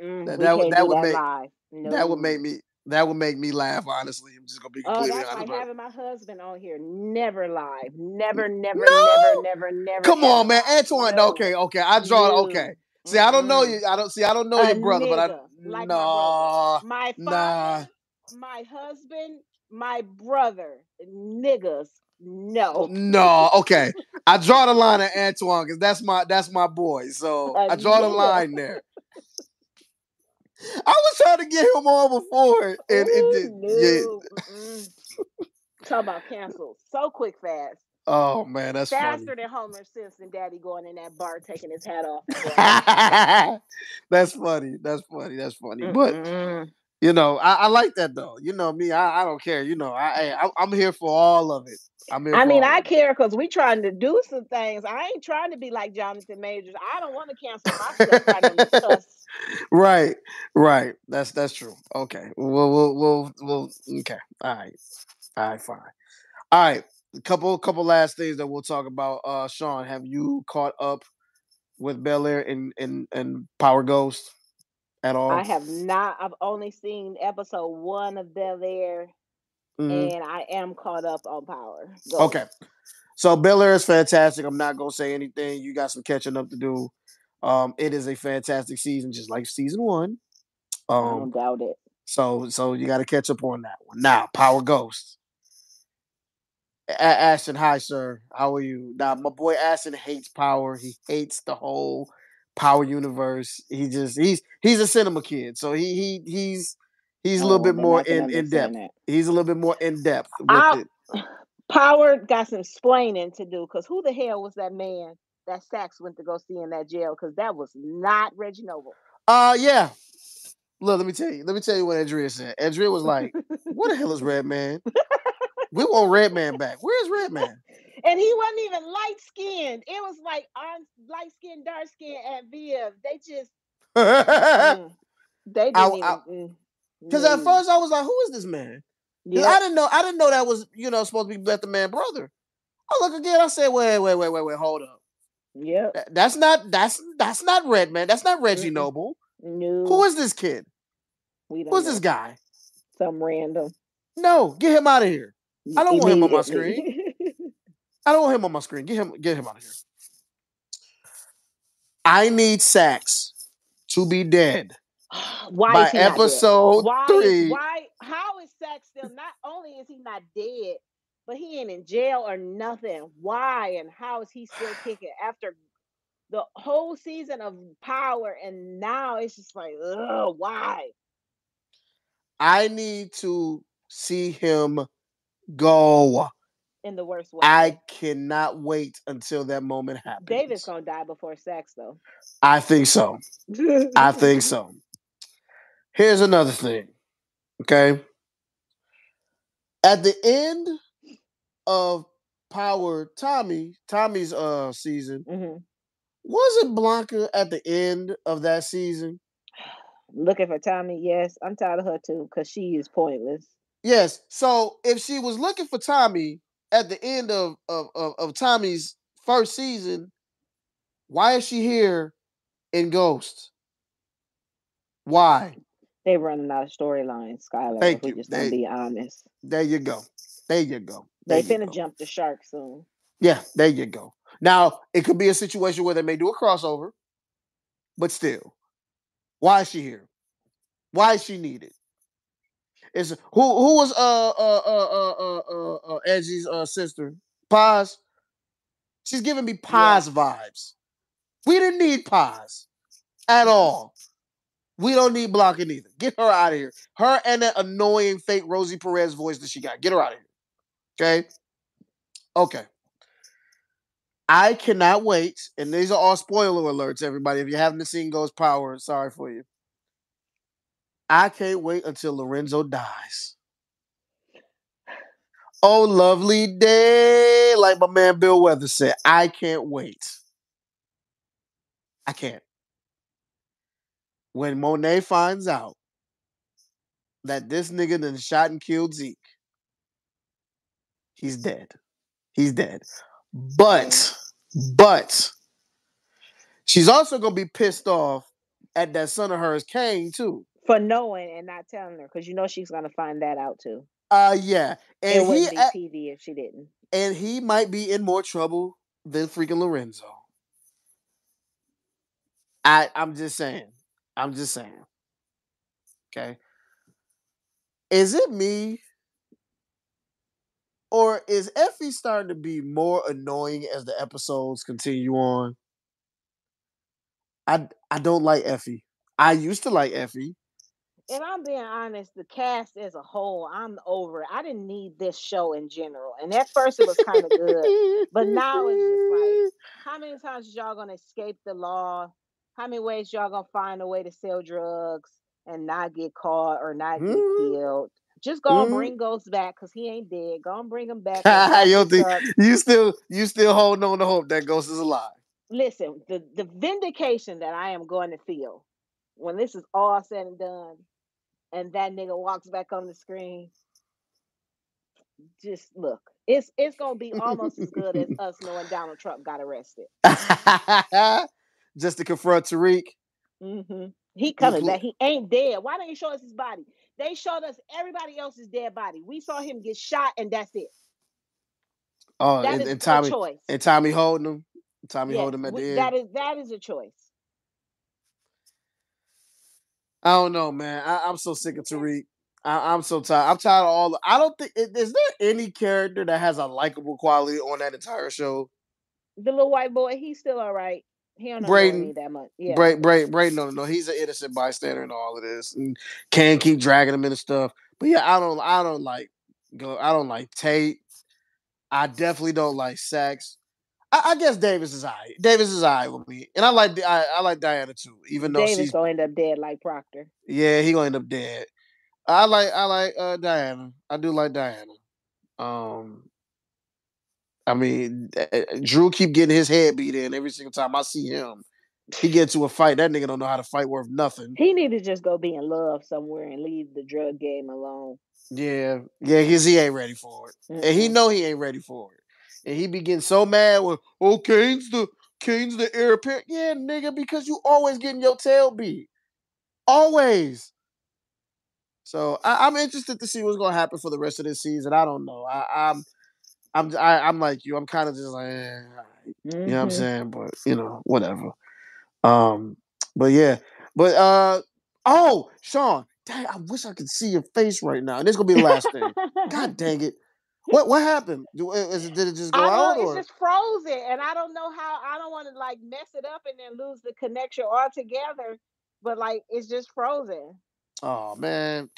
Mm-mm, That- that would- that would that make- live. No. That would make me that would make me laugh. Honestly, I'm just gonna be Oh, completely that's honest. like having my husband on here. Never live. Never, never, No! never, never, never. Come ever on, man. Antoine. No. Okay, okay. I draw. No. Okay. See, I don't know you. I don't see. I don't know A your brother, but I nigga, like my no. My Nah. my husband, my brother, niggas, oh, no. No, okay. I draw the line at Antoine because that's my that's my boy. So A I draw the line there. I was trying to get him on before, and it did. no. Yeah. Talk about cancel so quick, fast, Oh man, that's faster than Homer Simpson. Daddy going in that bar, taking his hat off. funny. [laughs] that's funny. That's funny. That's funny. But "Mm-mm." You know, I, I like that though. You know me, I, I don't care. You know, I, I I'm here for all of it. I'm here. I mean, I care because we trying to do some things. I ain't trying to be like Jonathan Majors. I don't want to cancel myself right on the cusp. Right, right. That's that's true. Okay. We'll we'll we'll, we'll okay. All right. All right, fine. All right. A couple couple last things that we'll talk about. Uh Shaun, have you caught up with Bel Air and, and and Power Ghost at all? I have not. I've only seen episode one of Bel Air, Mhm. and I am caught up on Power. Go. Okay. So Bel Air is fantastic. I'm not gonna say anything. You got some catching up to do. Um, it is a fantastic season, just like season one. Um, I don't doubt it. So so you got to catch up on that one. Now, Power Ghost. A- Ashton, hi sir. How are you? Now, my boy Ashton hates Power. He hates the whole Power universe. He just he's he's a cinema kid, so he he he's he's a little Oh, bit more in in depth. understand He's a little bit more in depth with I'll- it. [sighs] Power got some explaining to do because who the hell was that man that Saxe went to go see in that jail? Because that was not Reggie Noble. Uh yeah. Look, let me tell you. Let me tell you what Andrea said. Andrea was like, "What the hell is [laughs] Redman? We want Redman back. Where's Redman?" [laughs] And he wasn't even light skinned. It was like on light skinned, dark skinned at Viv. They just [laughs] mm, they didn't I- even. I- mm, Because at first I was like, "Who is this man?" 'Cause I didn't know. I didn't know that was you know supposed to be Beth the Man brother. I look again. I said, "Wait, wait, wait, wait, wait. Hold up. Yeah. That- That's not. That's that's not Redman. That's not Reggie Mm-mm. Noble. No. Who is this kid? we Who's know. this guy? Some random. No, get him out of here. I don't want him on my Immediately. [laughs] I don't want him on my screen. Get him. Get him out of here. I need Saxe to be dead [gasps] why by is he not dead? episode Why? three. Why? How is Saxe still? Not only is he not dead, but he ain't in jail or nothing. Why and how is he still kicking after the whole season of Power? And now it's just like, ugh, why? I need to see him go. In the worst way. I cannot wait until that moment happens. David's gonna die before sex, though. I think so. I think [laughs] so. Here's another thing. Okay. At the end of Power Tommy, Tommy's uh season, Mhm. wasn't Blanca at the end of that season? [sighs] Looking for Tommy, yes. I'm tired of her too, because she is pointless. Yes. So if she was looking for Tommy at the end of of, of, of Tommy's first season, why is she here in Ghost? Why? They're running out of storylines, Skylar. Thank if we you. just gonna be honest. There you go. There you go. They There you finna go. jump the shark soon. Yeah, there you go. Now it could be a situation where they may do a crossover, but still, why is she here? Why is she needed? Is who who was uh uh uh uh uh uh, uh Edgy's uh sister Paz? She's giving me Paz vibes. We didn't need Paz at all. We don't need blocking either. Get her out of here. Her and that annoying fake Rosie Perez voice that she got. Get her out of here. Okay. Okay. I cannot wait, and these are all spoiler alerts, everybody. If you haven't seen Ghost Power, sorry for you. I can't wait until Lorenzo dies. Oh, lovely day, like my man Bill Withers said. I can't wait. I can't. When Monet finds out that this nigga done shot and killed Zeke, he's dead. He's dead. But, but, she's also gonna be pissed off at that son of hers, Cane, too. For knowing and not telling her, because you know she's gonna find that out too. Uh, yeah, and he wouldn't be TV if she didn't. and he might be in more trouble than freaking Lorenzo. I I'm just saying. I'm just saying. Okay. Is it me? Or is Effie starting to be more annoying as the episodes continue on? I I don't like Effie. I used to like Effie. If I'm being honest, the cast as a whole, I'm over it. I didn't need this show in general. And at first it was kind of good. But now it's just like, how many times is y'all gonna escape the law? How many ways y'all gonna find a way to sell drugs and not get caught or not get Mhm. killed? Just go and Mhm. bring Ghost back because he ain't dead. Go and bring him back. [laughs] you think you still you still holding on to hope that Ghost is alive. Listen, the, the vindication that I am going to feel when this is all said and done and that nigga walks back on the screen. Just look, it's it's gonna be almost as good as [laughs] us knowing Donald Trump got arrested. [laughs] Just to confront Tariq. hmm He coming back. He ain't dead. Why don't you show us his body? They showed us everybody else's dead body. We saw him get shot, and that's it. Oh, That and, is and a Tommy choice. and Tommy holding him. Tommy Yes, holding him at the end. that is that is a choice. I don't know, man. I, I'm so sick of Tariq. I, I'm so tired. I'm tired of all. The, I don't think is there any character that has a likable quality on that entire show. The little white boy, he's still all right. He don't annoy Brayden. me that much. Yeah. Bray, Bray, Bray, no, no, no. He's an innocent bystander in all of this, and can keep dragging him into stuff. But yeah, I don't, I don't like go. I don't like Tate. I definitely don't like Saxe. I, I guess Davis is I. Davis is I with me, and I like I, I like Diana too. Even though Davis she's gonna end up dead like Proctor. yeah, he gonna end up dead. I like I like uh, Diana. I do like Diana. Um, I mean, uh, uh, Dru keep getting his head beat in every single time I see him. He get to a fight. That nigga don't know how to fight worth nothing. He need to just go be in love somewhere and leave the drug game alone. Yeah, yeah, cause he ain't ready for it, and he know he ain't ready for it, and he be getting so mad with, oh Cane's the Cane's the heir apparent. Yeah, nigga, because you always getting your tail beat, always. So I, I'm interested to see what's gonna happen for the rest of this season. I don't know. I, I'm I'm I, I'm like you. I'm kind of just like, eh, right. you know what I'm Mhm. saying, but you know, whatever. Um, but yeah, but uh, oh, Sean, dang, I wish I could see your face right now. And this gonna be the last thing. [laughs] God dang it! What what happened? Did it just go out know or? it's just frozen, and I don't know how. I don't want to like mess it up and then lose the connection altogether. But like, it's just frozen. Oh man,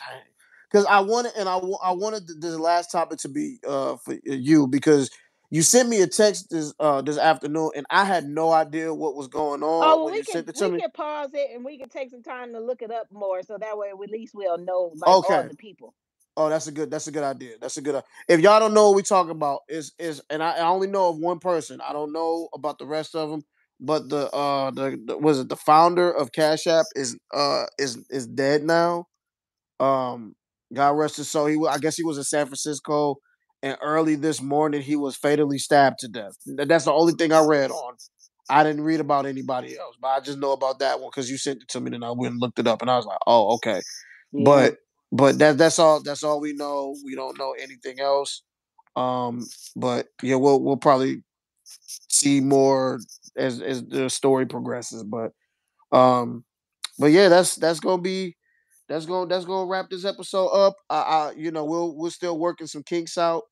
because I wanted and I I wanted the, the last topic to be uh for you because You sent me a text this uh this afternoon, and I had no idea what was going on. Oh, well, we can we me. can pause it and we can take some time to look it up more, so that way at least we'll know like okay. all the people. Oh, that's a good. That's a good idea. That's a good. Uh, if y'all don't know what we talking about, is is and I, I, only know of one person. I don't know about the rest of them. But the uh the, the was it the founder of Cash App is uh is is dead now. Um, God rest his soul. He I guess he was in San Francisco, and early this morning he was fatally stabbed to death. That's the only thing I read on. I didn't read about anybody else, but I just know about that one because you sent it to me, and I went and looked it up, and I was like, oh okay. Yeah. But but that that's all that's all we know. We don't know anything else. Um, but yeah, we'll we'll probably see more as as the story progresses. But um, but yeah, that's that's gonna be that's gonna that's gonna wrap this episode up. I, I you know we'll we're still working some kinks out.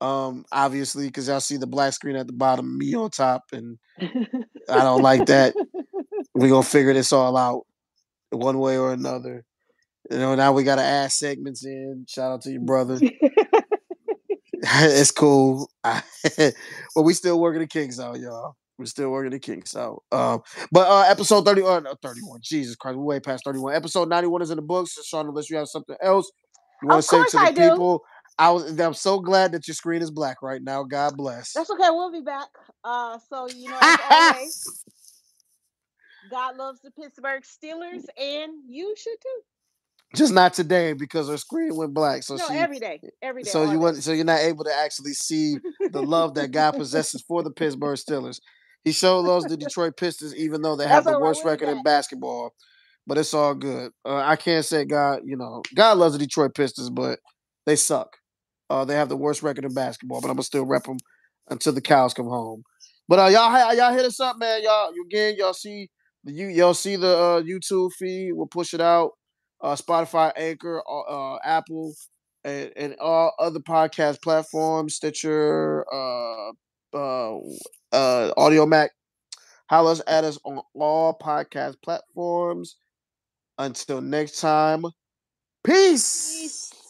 Um, obviously, because I see the black screen at the bottom, me on top, and I don't like that. [laughs] We're gonna figure this all out one way or another. You know, now we got to add segments in. Shout out to your brother. [laughs] [laughs] it's cool. [laughs] but we still working the kinks out, y'all. We're still working the kinks out. Um, but uh, episode 30, uh, 31, Jesus Christ, we're way past 31. Episode 91 is in the books. So Sean, unless you have something else you want to say to the I people. Do. I was I'm so glad that your screen is black right now. God bless. That's okay. We'll be back. Uh, so you know, always, God loves the Pittsburgh Steelers, and you should too. Just not today because her screen went black. So no, she, every day, every day. So you want, so you're not able to actually see the love that God possesses for the Pittsburgh Steelers. He showed loves the Detroit Pistons, even though they have That's the worst record in basketball. But it's all good. Uh, I can't say God, you know, God loves the Detroit Pistons, but they suck. Uh, they have the worst record in basketball, but I'm gonna still rep them until the cows come home. But uh, y'all, y'all hit us up, man. Y'all, again, y'all see the you, y'all see the uh, YouTube feed. We'll push it out uh, Spotify, Anchor, uh, uh, Apple, and, and, all other podcast platforms, Stitcher, uh, uh, uh, Audiomack. Holla at us on all podcast platforms. Until next time, peace. peace.